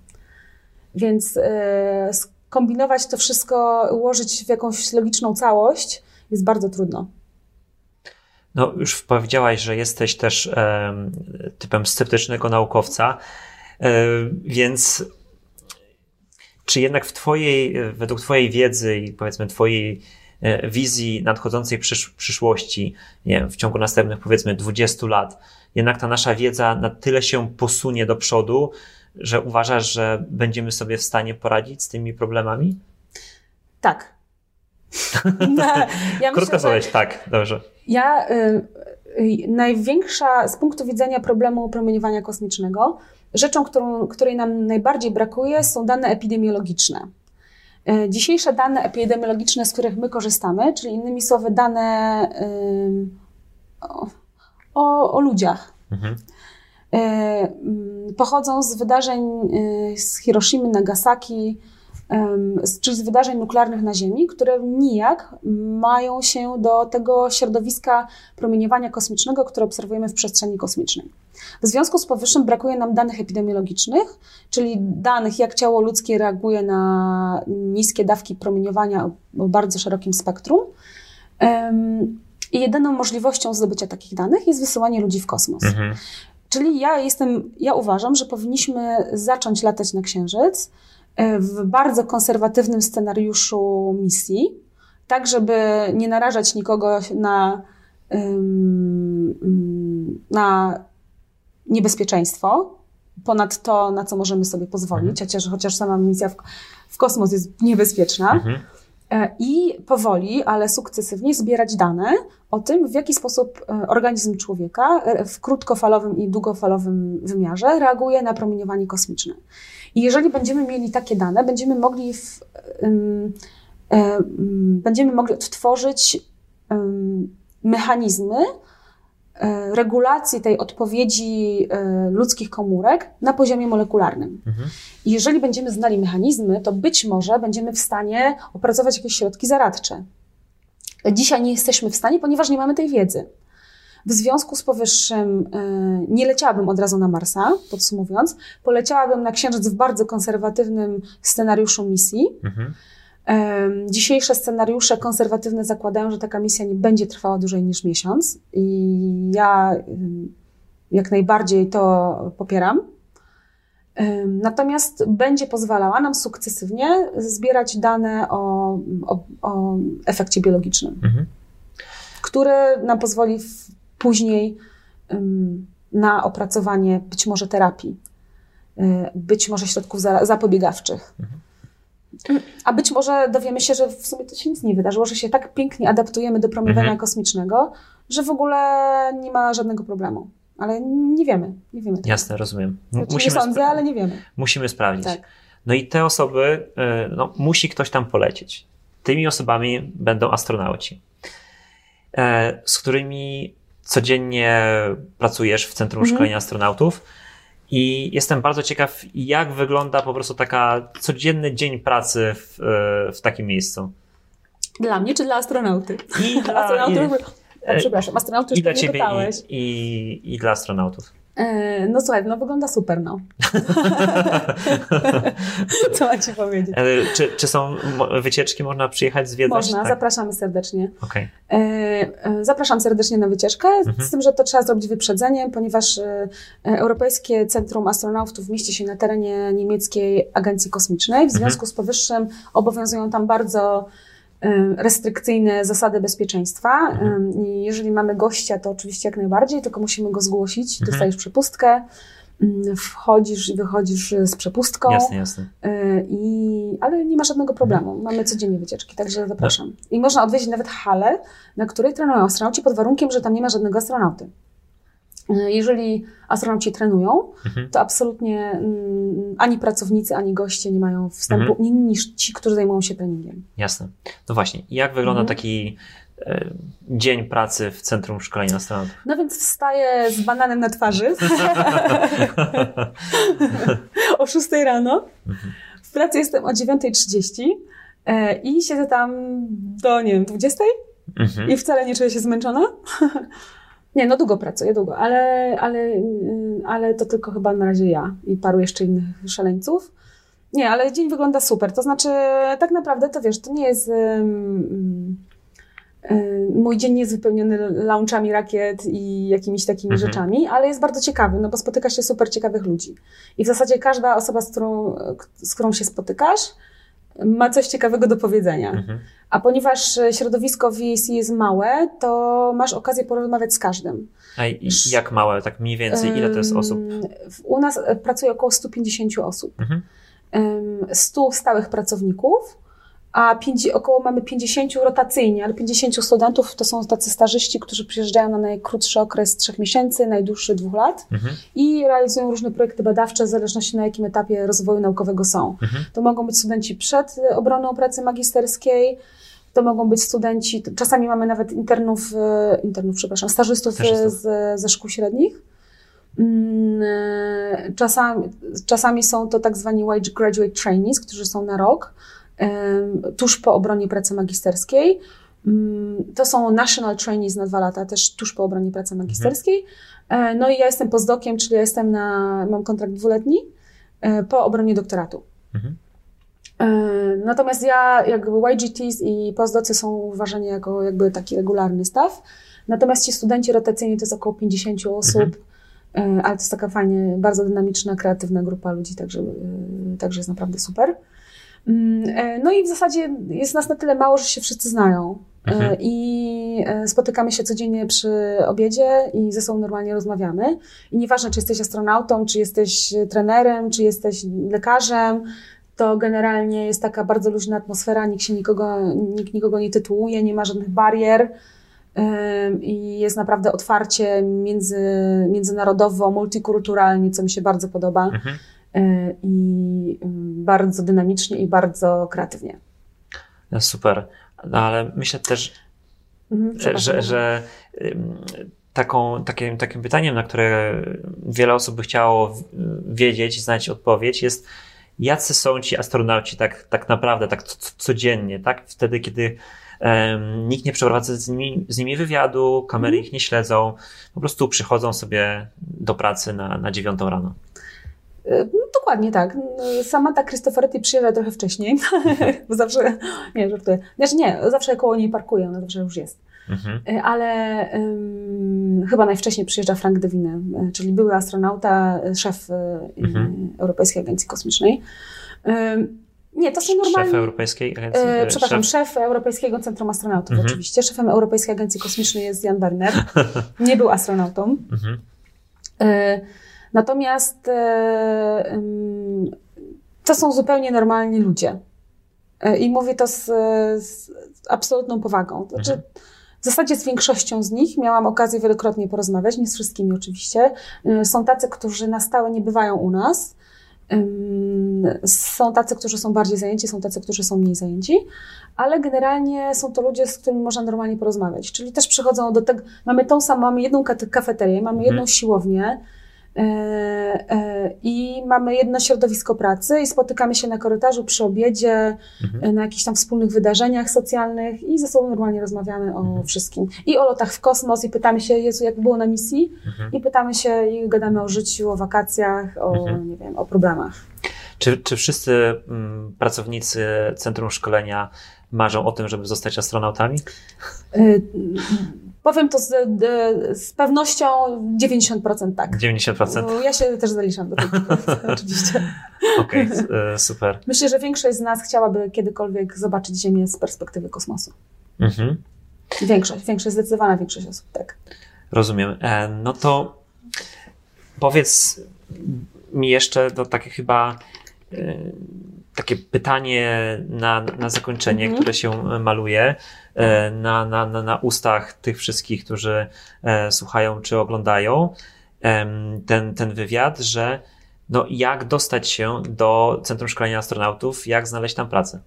Więc e, skombinować to wszystko, ułożyć w jakąś logiczną całość jest bardzo trudno. No, już powiedziałaś, że jesteś też e, typem sceptycznego naukowca, e, więc czy jednak w twojej, według Twojej wiedzy i powiedzmy Twojej wizji nadchodzącej przysz przyszłości, nie wiem, w ciągu następnych powiedzmy 20 lat, jednak ta nasza wiedza na tyle się posunie do przodu, że uważasz, że będziemy sobie w stanie poradzić z tymi problemami? Tak. ja Krótko powiedzieć, tak, dobrze. Ja, y, y, największa z punktu widzenia problemu promieniowania kosmicznego, rzeczą, którą, której nam najbardziej brakuje, są dane epidemiologiczne. Y, dzisiejsze dane epidemiologiczne, z których my korzystamy, czyli innymi słowy dane y, o, o, ludziach, mhm. Mm, pochodzą z wydarzeń z Hiroshimy, Nagasaki, czyli z wydarzeń nuklearnych na Ziemi, które nijak mają się do tego środowiska promieniowania kosmicznego, które obserwujemy w przestrzeni kosmicznej. W związku z powyższym brakuje nam danych epidemiologicznych, czyli danych, jak ciało ludzkie reaguje na niskie dawki promieniowania o bardzo szerokim spektrum. I jedyną możliwością zdobycia takich danych jest wysyłanie ludzi w kosmos. Mhm. Czyli ja jestem, ja uważam, że powinniśmy zacząć latać na Księżyc, w bardzo konserwatywnym scenariuszu misji, tak żeby nie narażać nikogo na, na niebezpieczeństwo ponad to, na co możemy sobie pozwolić, mhm. chociaż, chociaż sama misja w, w kosmos jest niebezpieczna. Mhm. E, I powoli, ale sukcesywnie zbierać dane o tym, w jaki sposób e, organizm człowieka e, w krótkofalowym i długofalowym wymiarze reaguje na promieniowanie kosmiczne. I jeżeli będziemy mieli takie dane, będziemy mogli, w, um, um, będziemy mogli odtworzyć um, mechanizmy e, regulacji tej odpowiedzi e, ludzkich komórek na poziomie molekularnym. Mhm. I jeżeli będziemy znali mechanizmy, to być może będziemy w stanie opracować jakieś środki zaradcze. Dzisiaj nie jesteśmy w stanie, ponieważ nie mamy tej wiedzy. W związku z powyższym e, nie leciałabym od razu na Marsa, podsumowując. Poleciałabym na Księżyc w bardzo konserwatywnym scenariuszu misji. Mhm. Dzisiejsze scenariusze konserwatywne zakładają, że taka misja nie będzie trwała dłużej niż miesiąc i ja jak najbardziej to popieram. Natomiast będzie pozwalała nam sukcesywnie zbierać dane o, o, o efekcie biologicznym, mhm. który nam pozwoli w później na opracowanie być może terapii, y, być może środków zapobiegawczych. A być może dowiemy się, że w sumie to się nic nie wydarzyło, że się tak pięknie adaptujemy do promieniowania mhm. kosmicznego, że w ogóle nie ma żadnego problemu. Ale nie wiemy, nie wiemy. Tego. Jasne, rozumiem. Znaczy, Musimy nie sądzę, ale nie wiemy. Musimy sprawdzić. Tak. No i te osoby, y, no, musi ktoś tam polecieć. Tymi osobami będą astronauci, e, z którymi codziennie pracujesz w Centrum mhm. Szkolenia Astronautów. I jestem bardzo ciekaw, jak wygląda po prostu taka codzienny dzień pracy w, e, w takim miejscu. Dla mnie czy dla astronauty? I dla, astronautów. I, przepraszam, astronautów i dla ciebie i, i, i dla astronautów. E, no słuchaj, no wygląda super, no. Co mam ci powiedzieć? E, czy, czy są wycieczki, można przyjechać, zwiedzać? Można, tak? zapraszamy serdecznie. Okay. E, zapraszam serdecznie na wycieczkę, mhm. z tym, że to trzeba zrobić wyprzedzeniem, ponieważ Europejskie Centrum Astronautów mieści się na terenie niemieckiej agencji kosmicznej. W mhm. związku mhm. z powyższym obowiązują tam bardzo restrykcyjne zasady bezpieczeństwa. Mhm. Jeżeli mamy gościa, to oczywiście jak najbardziej, tylko musimy go zgłosić. Mhm. Dostajesz przepustkę, wchodzisz i wychodzisz z przepustką. Jasne, jasne. I, ale nie ma żadnego problemu. Mhm. Mamy codziennie wycieczki, także zapraszam. No. I można odwiedzić nawet halę, na której trenują astronauci pod warunkiem, że tam nie ma żadnego astronauty. E, jeżeli astronauci trenują, mhm. to absolutnie mm, ani pracownicy, ani goście nie mają wstępu mhm. niż ci, którzy zajmują się treningiem. Jasne. No właśnie, jak wygląda mhm. taki e, dzień pracy w Centrum Szkolenia Astronautów? No więc wstaję z bananem na twarzy o 6 rano. Mhm. W pracy jestem o 9.30 e, i siedzę tam do, nie wiem, 20 mhm. i wcale nie czuję się zmęczona. Nie, no długo pracuję, długo, ale, ale, y, ale to tylko chyba na razie ja i paru jeszcze innych szaleńców. Nie, ale dzień wygląda super. To znaczy, tak naprawdę to wiesz, to nie jest. Um, mój dzień nie jest wypełniony launchami rakiet i jakimiś takimi mhm. rzeczami, ale jest bardzo ciekawy, no bo spotyka się super ciekawych ludzi. I w zasadzie każda osoba, z którą, z którą się spotykasz, ma coś ciekawego do powiedzenia. Mhm. A ponieważ środowisko VAC jest małe, to masz okazję porozmawiać z każdym. A jak małe, tak mniej więcej, ile to jest osób? U nas pracuje około 150 osób. Mhm. 100 stałych pracowników, a 5, około mamy 50 rotacyjnie, ale 50 studentów to są tacy stażyści, którzy przyjeżdżają na najkrótszy okres 3 miesięcy, najdłuższy 2 lat mhm. i realizują różne projekty badawcze w zależności na jakim etapie rozwoju naukowego są. Mhm. To mogą być studenci przed obroną pracy magisterskiej, to mogą być studenci, czasami mamy nawet internów, e, internów przepraszam, stażystów, stażystów. Z, ze szkół średnich. Mm, czasami, czasami są to tak zwani graduate trainees, którzy są na rok, tuż po obronie pracy magisterskiej. Mm, to są national trainees na dwa lata, też tuż po obronie pracy mhm. magisterskiej. Mhm. No i ja jestem postdokiem, czyli ja jestem na, mam kontrakt dwuletni po obronie doktoratu. Mhm. Natomiast ja, jakby YGTs i postdocy są uważani jako jakby taki regularny staw. Natomiast ci studenci rotacyjni to jest około 50 osób. Mhm E, ale to jest taka fajnie, bardzo dynamiczna, kreatywna grupa ludzi, także, e, także jest naprawdę super. Mm, e, no i w zasadzie jest nas na tyle mało, że się wszyscy znają. Mhm. I spotykamy się codziennie przy obiedzie i ze sobą normalnie rozmawiamy. I nieważne, czy jesteś astronautą, czy jesteś trenerem, czy jesteś lekarzem, to generalnie jest taka bardzo luźna atmosfera, nikt się nikogo, nikt nikogo nie tytułuje, nie ma żadnych barier i jest naprawdę otwarcie między, międzynarodowo, multikulturalnie, co mi się bardzo podoba. Mhm. E, I bardzo dynamicznie i bardzo kreatywnie. No super. No, ale myślę też, mhm, że, że taką, takim, takim pytaniem, na które wiele osób by chciało wiedzieć, znać odpowiedź, jest jacy są ci astronauci tak, tak naprawdę, tak codziennie, tak? Wtedy, kiedy Nikt nie przeprowadza z nimi, z nimi wywiadu, kamery ich nie śledzą, po prostu przychodzą sobie do pracy na, na dziewiątą rano. E, no, dokładnie tak. Sama ta Cristoforetti przyjeżdża trochę wcześniej, bo zawsze, nie, żartuję. Znaczy nie, zawsze koło niej parkuję, ona zawsze już jest. Mhm. E, ale um, chyba najwcześniej przyjeżdża Frank Devine, e, czyli były astronauta, szef mhm. Europejskiej Agencji Kosmicznej. Um, nie, to są normalne. Szef Europejskiej Agencji e, Przepraszam, szef... szef Europejskiego Centrum Astronautów, mhm. oczywiście. Szefem Europejskiej Agencji Kosmicznej jest Jan Werner. Nie był astronautą. Mhm. E, natomiast e, to są zupełnie normalni ludzie. E, I mówię to z, z absolutną powagą. Znaczy, mhm. W zasadzie z większością z nich miałam okazję wielokrotnie porozmawiać, nie z wszystkimi oczywiście. E, są tacy, którzy na stałe nie bywają u nas są tacy, którzy są bardziej zajęci, są tacy, którzy są mniej zajęci, ale generalnie są to ludzie, z którymi można normalnie porozmawiać. Czyli też przychodzą do tego, mamy tą samą, mamy jedną kafeterię, mamy jedną hmm. siłownię, I mamy jedno środowisko pracy i spotykamy się na korytarzu przy obiedzie, mhm. E, na jakichś tam wspólnych wydarzeniach socjalnych i ze sobą normalnie rozmawiamy o mhm. wszystkim. I o lotach w kosmos i pytamy się, Jezu, jak było na misji mhm. i pytamy się i gadamy o życiu, o wakacjach, o, mhm. nie wiem, o problemach. Czy, czy wszyscy mm, pracownicy Centrum Szkolenia marzą o tym, żeby zostać astronautami? Powiem to z, z pewnością 90% tak. 90%? Ja się też zaliczam do tego, oczywiście. Okej, okay, e, super. Myślę, że większość z nas chciałaby kiedykolwiek zobaczyć Ziemię z perspektywy kosmosu. Mhm. Większość, większość, zdecydowana większość osób, tak. Rozumiem. E, no to powiedz mi jeszcze do takie chyba e, takie pytanie na, na zakończenie, mhm. które się maluje e, na, na, na, na ustach tych wszystkich, którzy e, słuchają czy oglądają ten, ten wywiad, że no, jak dostać się do Centrum Szkolenia Astronautów, jak znaleźć tam pracę?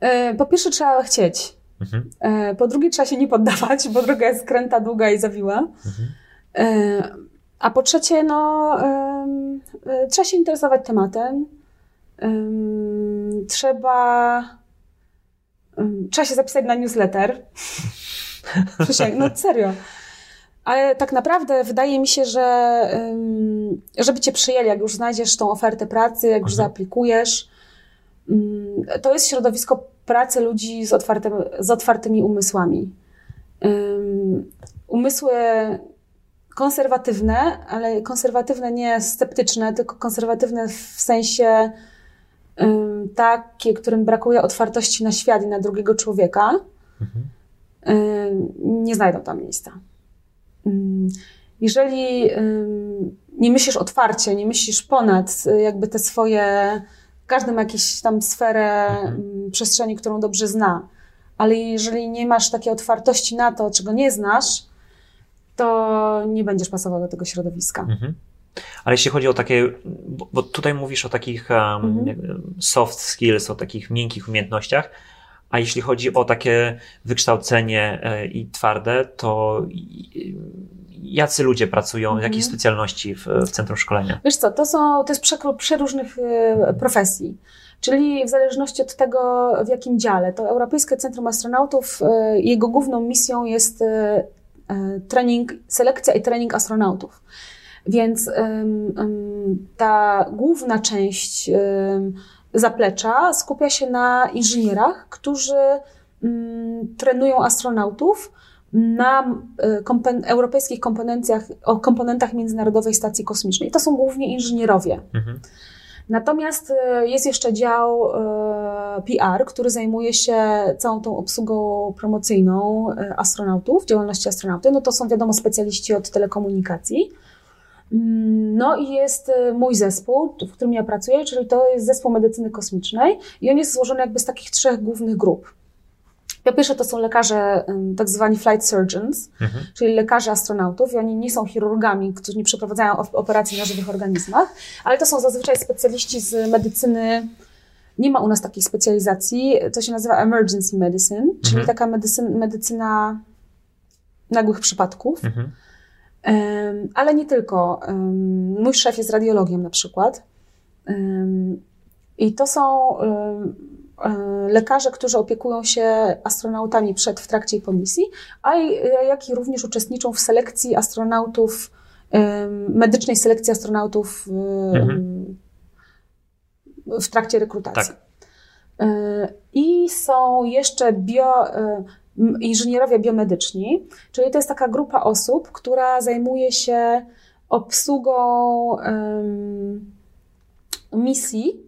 E, po pierwsze trzeba chcieć. Mhm. Po drugie trzeba się nie poddawać, bo droga jest skręta, długa i zawiła. Mhm. A po trzecie, no, trzeba się interesować tematem trzeba, trzeba się zapisać na newsletter. no serio. Ale tak naprawdę wydaje mi się, że żeby cię przyjęli, jak już znajdziesz tą ofertę pracy, jak już mhm. zaaplikujesz, to jest środowisko pracy ludzi z, otwartym, z otwartymi umysłami. Umysły konserwatywne, ale konserwatywne nie sceptyczne, tylko konserwatywne w sensie takie, którym brakuje otwartości na świat i na drugiego człowieka, mhm. nie znajdą tam miejsca. Jeżeli nie myślisz otwarcie, nie myślisz ponad jakby te swoje, każdy ma jakąś tam sferę mhm. przestrzeni, którą dobrze zna, ale jeżeli nie masz takiej otwartości na to, czego nie znasz, to nie będziesz pasował do tego środowiska. Mhm. Ale jeśli chodzi o takie, bo tutaj mówisz o takich um, soft skills, o takich miękkich umiejętnościach, a jeśli chodzi o takie wykształcenie e, i twarde, to jacy ludzie pracują, mhm. jakiej specjalności w, w centrum szkolenia? Wiesz co, to są, to jest przeróżnych e, profesji. Czyli w zależności od tego, w jakim dziale. To Europejskie Centrum Astronautów, e, jego główną misją jest trening, selekcja i trening astronautów. Więc ta główna część zaplecza skupia się na inżynierach, którzy mm, trenują astronautów na e, kompen europejskich komponencjach, o komponentach Międzynarodowej Stacji Kosmicznej. To są głównie inżynierowie. Mhm. Natomiast e, jest jeszcze dział e, PR, który zajmuje się całą tą obsługą promocyjną astronautów, działalności astronauty. No to są wiadomo specjaliści od telekomunikacji. Mm, no i jest y, mój zespół, w którym ja pracuję, czyli to jest zespół medycyny kosmicznej i on jest złożony jakby z takich trzech głównych grup. Po pierwsze to są lekarze, tak zwani flight surgeons, mhm. czyli lekarze astronautów i oni nie są chirurgami, którzy nie przeprowadzają operacji na żywych organizmach, ale to są zazwyczaj specjaliści z medycyny nie ma u nas takiej specjalizacji, to się nazywa emergency medicine, czyli mhm. taka medycyna, medycyna nagłych przypadków. Mhm. Ale nie tylko. Mój szef jest radiologiem na przykład. I to są e, lekarze, którzy opiekują się astronautami przed, w trakcie i po misji, a jak i również uczestniczą w selekcji astronautów, medycznej selekcji astronautów mhm. w trakcie rekrutacji. Tak. E, I są jeszcze bio, e, inżynierowie biomedyczni, czyli to jest taka grupa osób, która zajmuje się obsługą misji,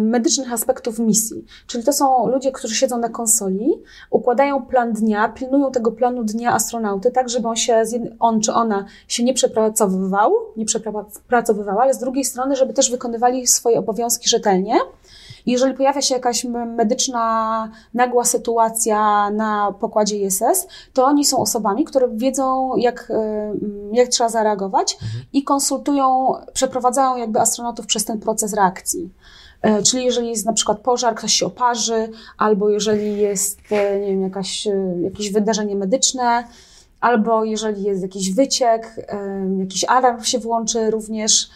medycznych aspektów misji. Czyli to są ludzie, którzy siedzą na konsoli, układają plan dnia, pilnują tego planu dnia astronauty, tak żeby on się, on czy ona się nie przepracowywał, nie przepracowywała, ale z drugiej strony, żeby też wykonywali swoje obowiązki rzetelnie jeżeli pojawia się jakaś medyczna, nagła sytuacja na pokładzie ISS, to oni są osobami, które wiedzą, jak, e, jak trzeba zareagować mhm. i konsultują, przeprowadzają jakby astronautów przez ten proces reakcji. E, czyli jeżeli jest na przykład pożar, ktoś się oparzy, albo jeżeli jest, e, nie wiem, jakaś, jakieś wydarzenie medyczne, albo jeżeli jest jakiś wyciek, jakiś alarm się włączy również,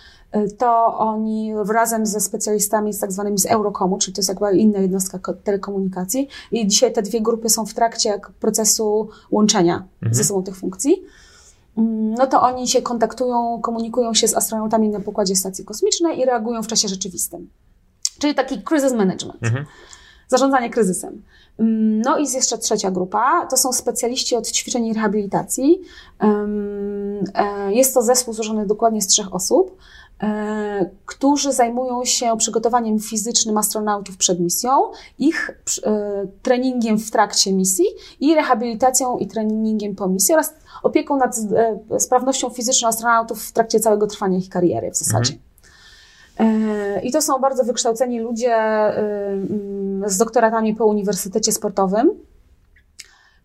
to oni razem ze specjalistami z tak zwanymi z Eurocomu, czyli to jest jakby inna jednostka telekomunikacji i dzisiaj te dwie grupy są w trakcie procesu łączenia mhm. ze sobą tych funkcji, mm, no to oni się kontaktują, komunikują się z astronautami na pokładzie stacji kosmicznej i reagują w czasie rzeczywistym. Czyli taki crisis management. Mhm. Zarządzanie kryzysem. Mm, no i jest jeszcze trzecia grupa, to są specjaliści od ćwiczeń i rehabilitacji. E, jest to zespół złożony dokładnie z trzech osób. E, którzy zajmują się przygotowaniem fizycznym astronautów przed misją, ich e, treningiem w trakcie misji i rehabilitacją i treningiem po misji oraz opieką nad e, sprawnością fizyczną astronautów w trakcie całego trwania ich kariery w zasadzie. Mhm. I to są bardzo wykształceni ludzie z doktoratami po Uniwersytecie Sportowym,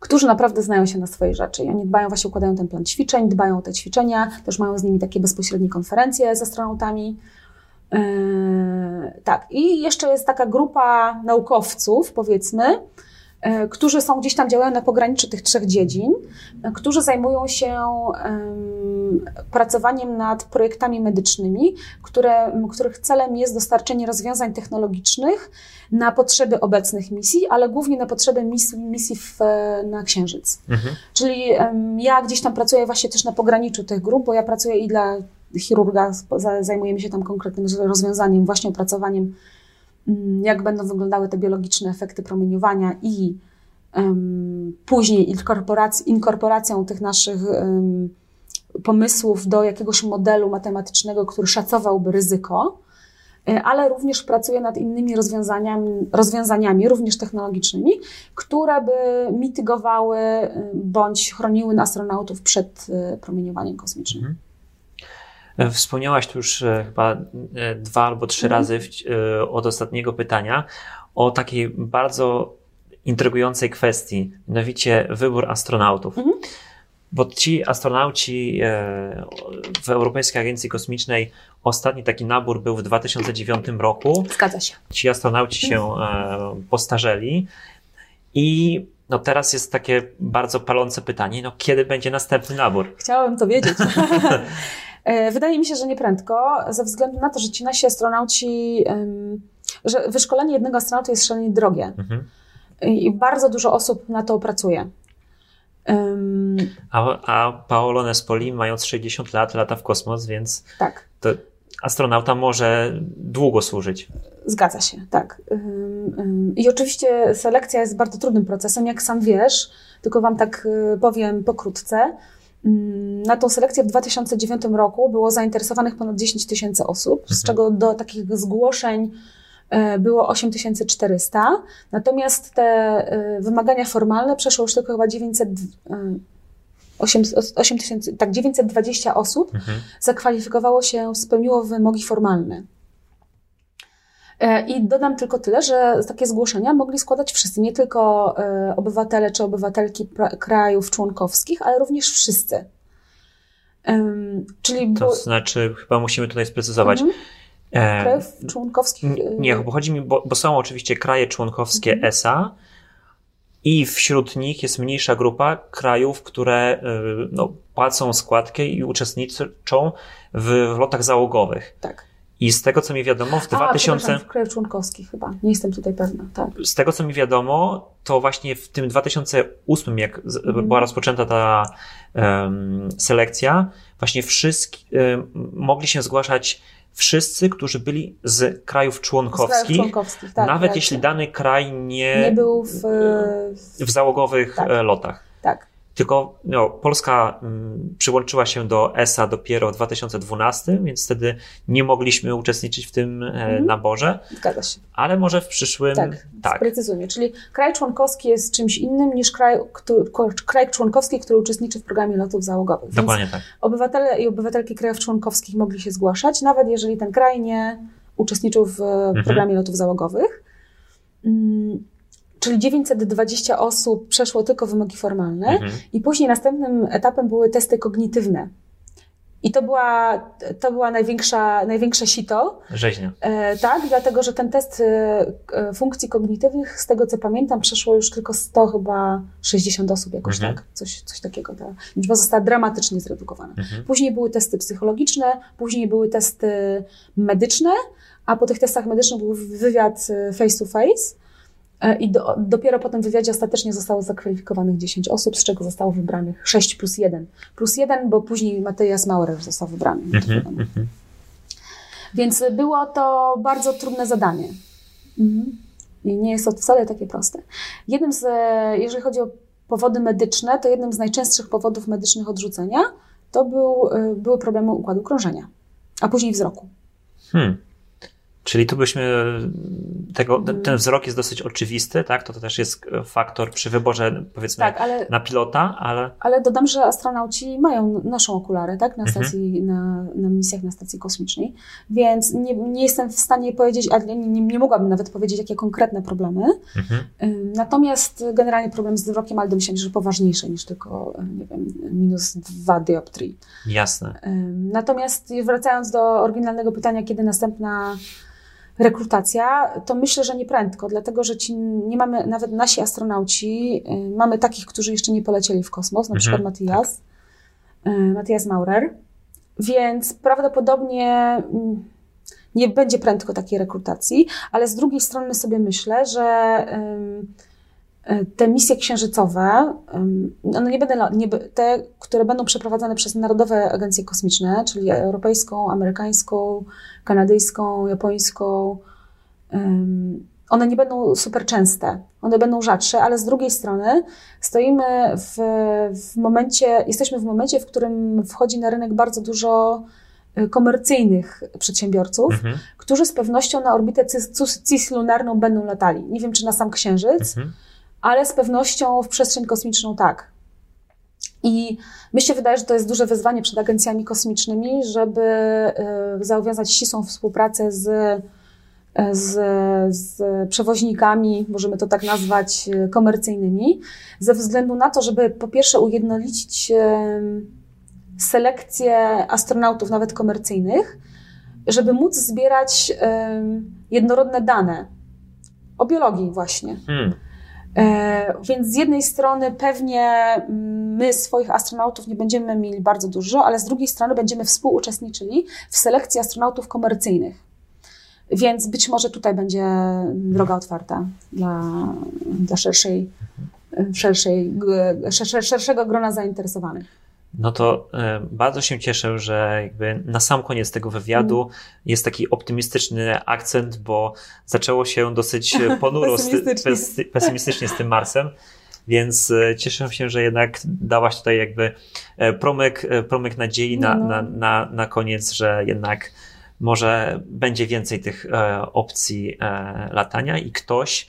którzy naprawdę znają się na swojej rzeczy i oni dbają, właśnie układają ten plan ćwiczeń, dbają o te ćwiczenia, też mają z nimi takie bezpośrednie konferencje z astronautami. Yy, tak, i jeszcze jest taka grupa naukowców, powiedzmy, E, którzy są gdzieś tam działają na pograniczu tych trzech dziedzin, e, którzy zajmują się pracowaniem nad projektami medycznymi, które, których celem jest dostarczenie rozwiązań technologicznych na potrzeby obecnych misji, ale głównie na potrzeby misji, misji w, na Księżyc. Mhm. Czyli ja gdzieś tam pracuję właśnie też na pograniczu tych grup, bo ja pracuję i dla chirurga, zajmujemy się tam konkretnym rozwiązaniem, właśnie opracowaniem Mm, jak będą wyglądały te biologiczne efekty promieniowania i um, później inkorporac inkorporacją tych naszych um, pomysłów do jakiegoś modelu matematycznego, który szacowałby ryzyko. ale również pracuje nad innymi rozwiązaniami, rozwiązaniami, również technologicznymi, które by mitygowały bądź chroniły astronautów przed promieniowaniem kosmicznym. Mhm. Wspomniałaś tu już chyba dwa albo trzy mhm. razy od ostatniego pytania o takiej bardzo intrygującej kwestii, mianowicie wybór astronautów. Mhm. Bo ci astronauci e, w Europejskiej Agencji Kosmicznej, ostatni taki nabór był w 2009 roku. Zgadza się. Ci astronauci się e, postarzeli i no teraz jest takie bardzo palące pytanie, no kiedy będzie następny nabór? Chciałabym to wiedzieć. E, wydaje mi się, że nie prędko, ze względu na to, że ci nasi astronauci, że wyszkolenie jednego astronauta jest szalenie drogie. Mhm. I bardzo dużo osób na to pracuje. Um, a, a Paolo Nespoli, mając 60 lat, lata w kosmos, więc tak. to astronauta może długo służyć. Zgadza się, tak. I oczywiście selekcja jest bardzo trudnym procesem, jak sam wiesz, tylko Wam tak y, powiem pokrótce. Na tą selekcję w 2009 roku było zainteresowanych ponad 10 tysięcy osób, mhm. z czego do takich zgłoszeń E, było 8400, natomiast te e, wymagania formalne przeszło już tylko chyba 900, 8, 8 tysięcy, tak 920 osób mhm. zakwalifikowało się, spełniło wymogi formalne. E, I dodam tylko tyle, że takie zgłoszenia mogli składać wszyscy, nie tylko obywatele czy obywatelki krajów członkowskich, ale również wszyscy. Czyli to znaczy, chyba musimy tutaj sprecyzować. Mhm krajów członkowskich? Nie, bo chodzi mi, bo, bo są oczywiście kraje członkowskie mhm. ESA i wśród nich jest mniejsza grupa krajów, które y, no, płacą składkę i uczestniczą w, w lotach załogowych. Tak. I z tego, co mi wiadomo, w A, 2000. w krajów członkowskich chyba. Nie jestem tutaj pewna. Tak. Z tego, co mi wiadomo, to właśnie w tym 2008, jak mm. była rozpoczęta ta um, selekcja, właśnie wszyscy um, mogli się zgłaszać wszyscy, którzy byli z krajów członkowskich, z krajów członkowskich tak, nawet jeśli dany kraj nie, nie był w, w załogowych tak. E, lotach. Tylko no, Polska mm, przyłączyła się do ESA dopiero w 2012, więc wtedy nie mogliśmy uczestniczyć w tym mm. naborze. Zgadza się. Ale może w przyszłym. Tak, tak. Sprecyzujmy. Czyli kraj członkowski jest czymś innym niż kraj, który, kraj członkowski, który uczestniczy w programie lotów załogowych. Dokładnie tak. Obywatele i obywatelki krajów członkowskich mogli się zgłaszać, nawet jeżeli ten kraj nie uczestniczył w mhm. programie lotów załogowych. Mm, Czyli 920 osób przeszło tylko wymogi formalne mhm. i później następnym etapem były testy kognitywne. I to była, to była największa, największe sito. Rzeźnia. E, tak, dlatego, że ten test e, funkcji kognitywnych, z tego co pamiętam, przeszło już tylko 100 chyba 60 osób jakoś mhm. tak, coś, coś takiego. Ta liczba została dramatycznie zredukowana. Mhm. Później były testy psychologiczne, później były testy medyczne, a po tych testach medycznych był wywiad e, face to face. E, I do, dopiero po tym wywiadzie ostatecznie zostało zakwalifikowanych 10 osób, z czego zostało wybranych 6 plus 1. Plus 1, bo później Mateusz Maurer został wybrany. Mm-hmm, mm-hmm. Więc było to bardzo trudne zadanie. Mhm. I nie jest to wcale takie proste. Jednym z, jeżeli chodzi o powody medyczne, to jednym z najczęstszych powodów medycznych odrzucenia to był, e, były problemy układu krążenia, a później wzroku. Hmm. Czyli tu byśmy tego, ten mm. wzrok jest dosyć oczywisty, tak? To, to też jest faktor przy wyborze, powiedzmy, tak, ale, na pilota, ale. Ale dodam, że astronauci mają, noszą okulary, tak? Na mhm. stacji, mhm. na, na misjach na stacji kosmicznej. Więc nie, nie jestem w stanie powiedzieć, a nie, nie, nie mogłabym nawet powiedzieć, jakie konkretne problemy. Mhm. Natomiast generalnie problem z wzrokiem, ale domyślam się, że poważniejszy niż tylko, nie wiem, minus dwa dioptrii. Jasne. Natomiast wracając do oryginalnego pytania, kiedy następna rekrutacja, to myślę, że nie prędko, dlatego że ci nie mamy, nawet nasi astronauci, y, mamy takich, którzy jeszcze nie polecieli w kosmos, na mhm, przykład Matthias, tak. Matthias Maurer, więc prawdopodobnie mm, nie będzie prędko takiej rekrutacji, ale z drugiej strony sobie myślę, że y, te misje księżycowe, one nie będą, nie, te, które będą przeprowadzane przez Narodowe Agencje Kosmiczne, czyli europejską, amerykańską, kanadyjską, japońską, one nie będą super częste, one będą rzadsze, ale z drugiej strony stoimy w, w momencie, jesteśmy w momencie, w którym wchodzi na rynek bardzo dużo y, komercyjnych przedsiębiorców, mhm. którzy z pewnością na orbitę cislunarną będą latali. Nie wiem, czy na sam Księżyc, mhm. Ale z pewnością w przestrzeń kosmiczną tak. I mi się wydaje, że to jest duże wyzwanie przed agencjami kosmicznymi, żeby y, zawiązać ścisłą współpracę z, z, z przewoźnikami, możemy to tak nazwać, y, komercyjnymi, ze względu na to, żeby po pierwsze ujednolicić selekcję astronautów, nawet komercyjnych, żeby móc zbierać jednorodne dane o biologii właśnie. Hmm. E, więc z jednej strony pewnie my swoich astronautów nie będziemy mieli bardzo dużo, ale z drugiej strony będziemy współuczestniczyli w selekcji astronautów komercyjnych. Więc być może tutaj będzie droga otwarta dla, dla szerszej, szerszej, szerszego grona zainteresowanych. No to e, bardzo się cieszę, że jakby na sam koniec tego wywiadu jest taki optymistyczny akcent, bo zaczęło się dosyć ponuro, pesymistycznie. Z, pesymistycznie z tym Marsem. Więc e, cieszę się, że jednak dałaś tutaj jakby e, promyk, promyk nadziei na, no. na, na, na koniec, że jednak może będzie więcej tych opcji latania i ktoś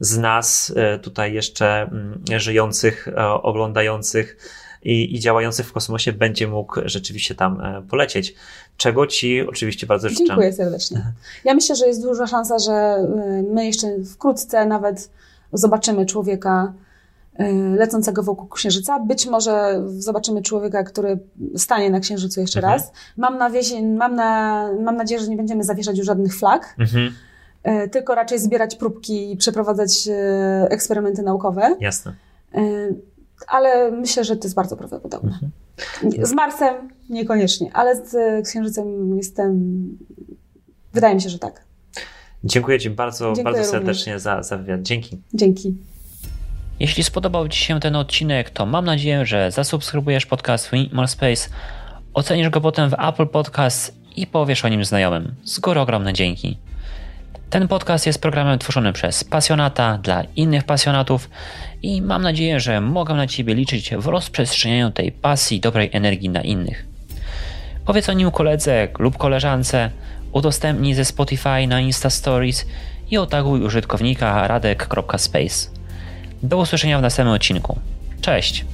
z nas tutaj jeszcze mm, żyjących, oglądających, i, i działający w kosmosie będzie mógł rzeczywiście tam e, polecieć. Czego Ci oczywiście bardzo życzę. Dziękuję serdecznie. Ja myślę, że jest duża szansa, że e, my jeszcze wkrótce nawet zobaczymy człowieka e, lecącego wokół Księżyca. Być może zobaczymy człowieka, który stanie na Księżycu jeszcze mhm. raz. Mam, na wiezie, mam, na, mam nadzieję, że nie będziemy zawieszać już żadnych flag, mhm. tylko raczej zbierać próbki i przeprowadzać eksperymenty naukowe. Jasne ale myślę, że to jest bardzo prawdopodobne. Mhm. Z Marsem niekoniecznie, ale z Księżycem jestem. Wydaje mi się, że tak. Dziękuję Ci bardzo, Dziękuję bardzo serdecznie za, za wywiad. Dzięki. Dzięki. Jeśli spodobał Ci się ten odcinek, to mam nadzieję, że zasubskrybujesz podcast More Space, ocenisz go potem w Apple Podcast i powiesz o nim znajomym. Z góry ogromne dzięki. Ten podcast jest programem tworzonym przez pasjonata dla innych pasjonatów i mam nadzieję, że mogę na Ciebie liczyć w rozprzestrzenianiu tej pasji dobrej energii na innych. Powiedz o nim koledze lub koleżance, udostępnij ze Spotify na Insta Stories i otaguj użytkownika radek.space. Do usłyszenia w następnym odcinku. Cześć!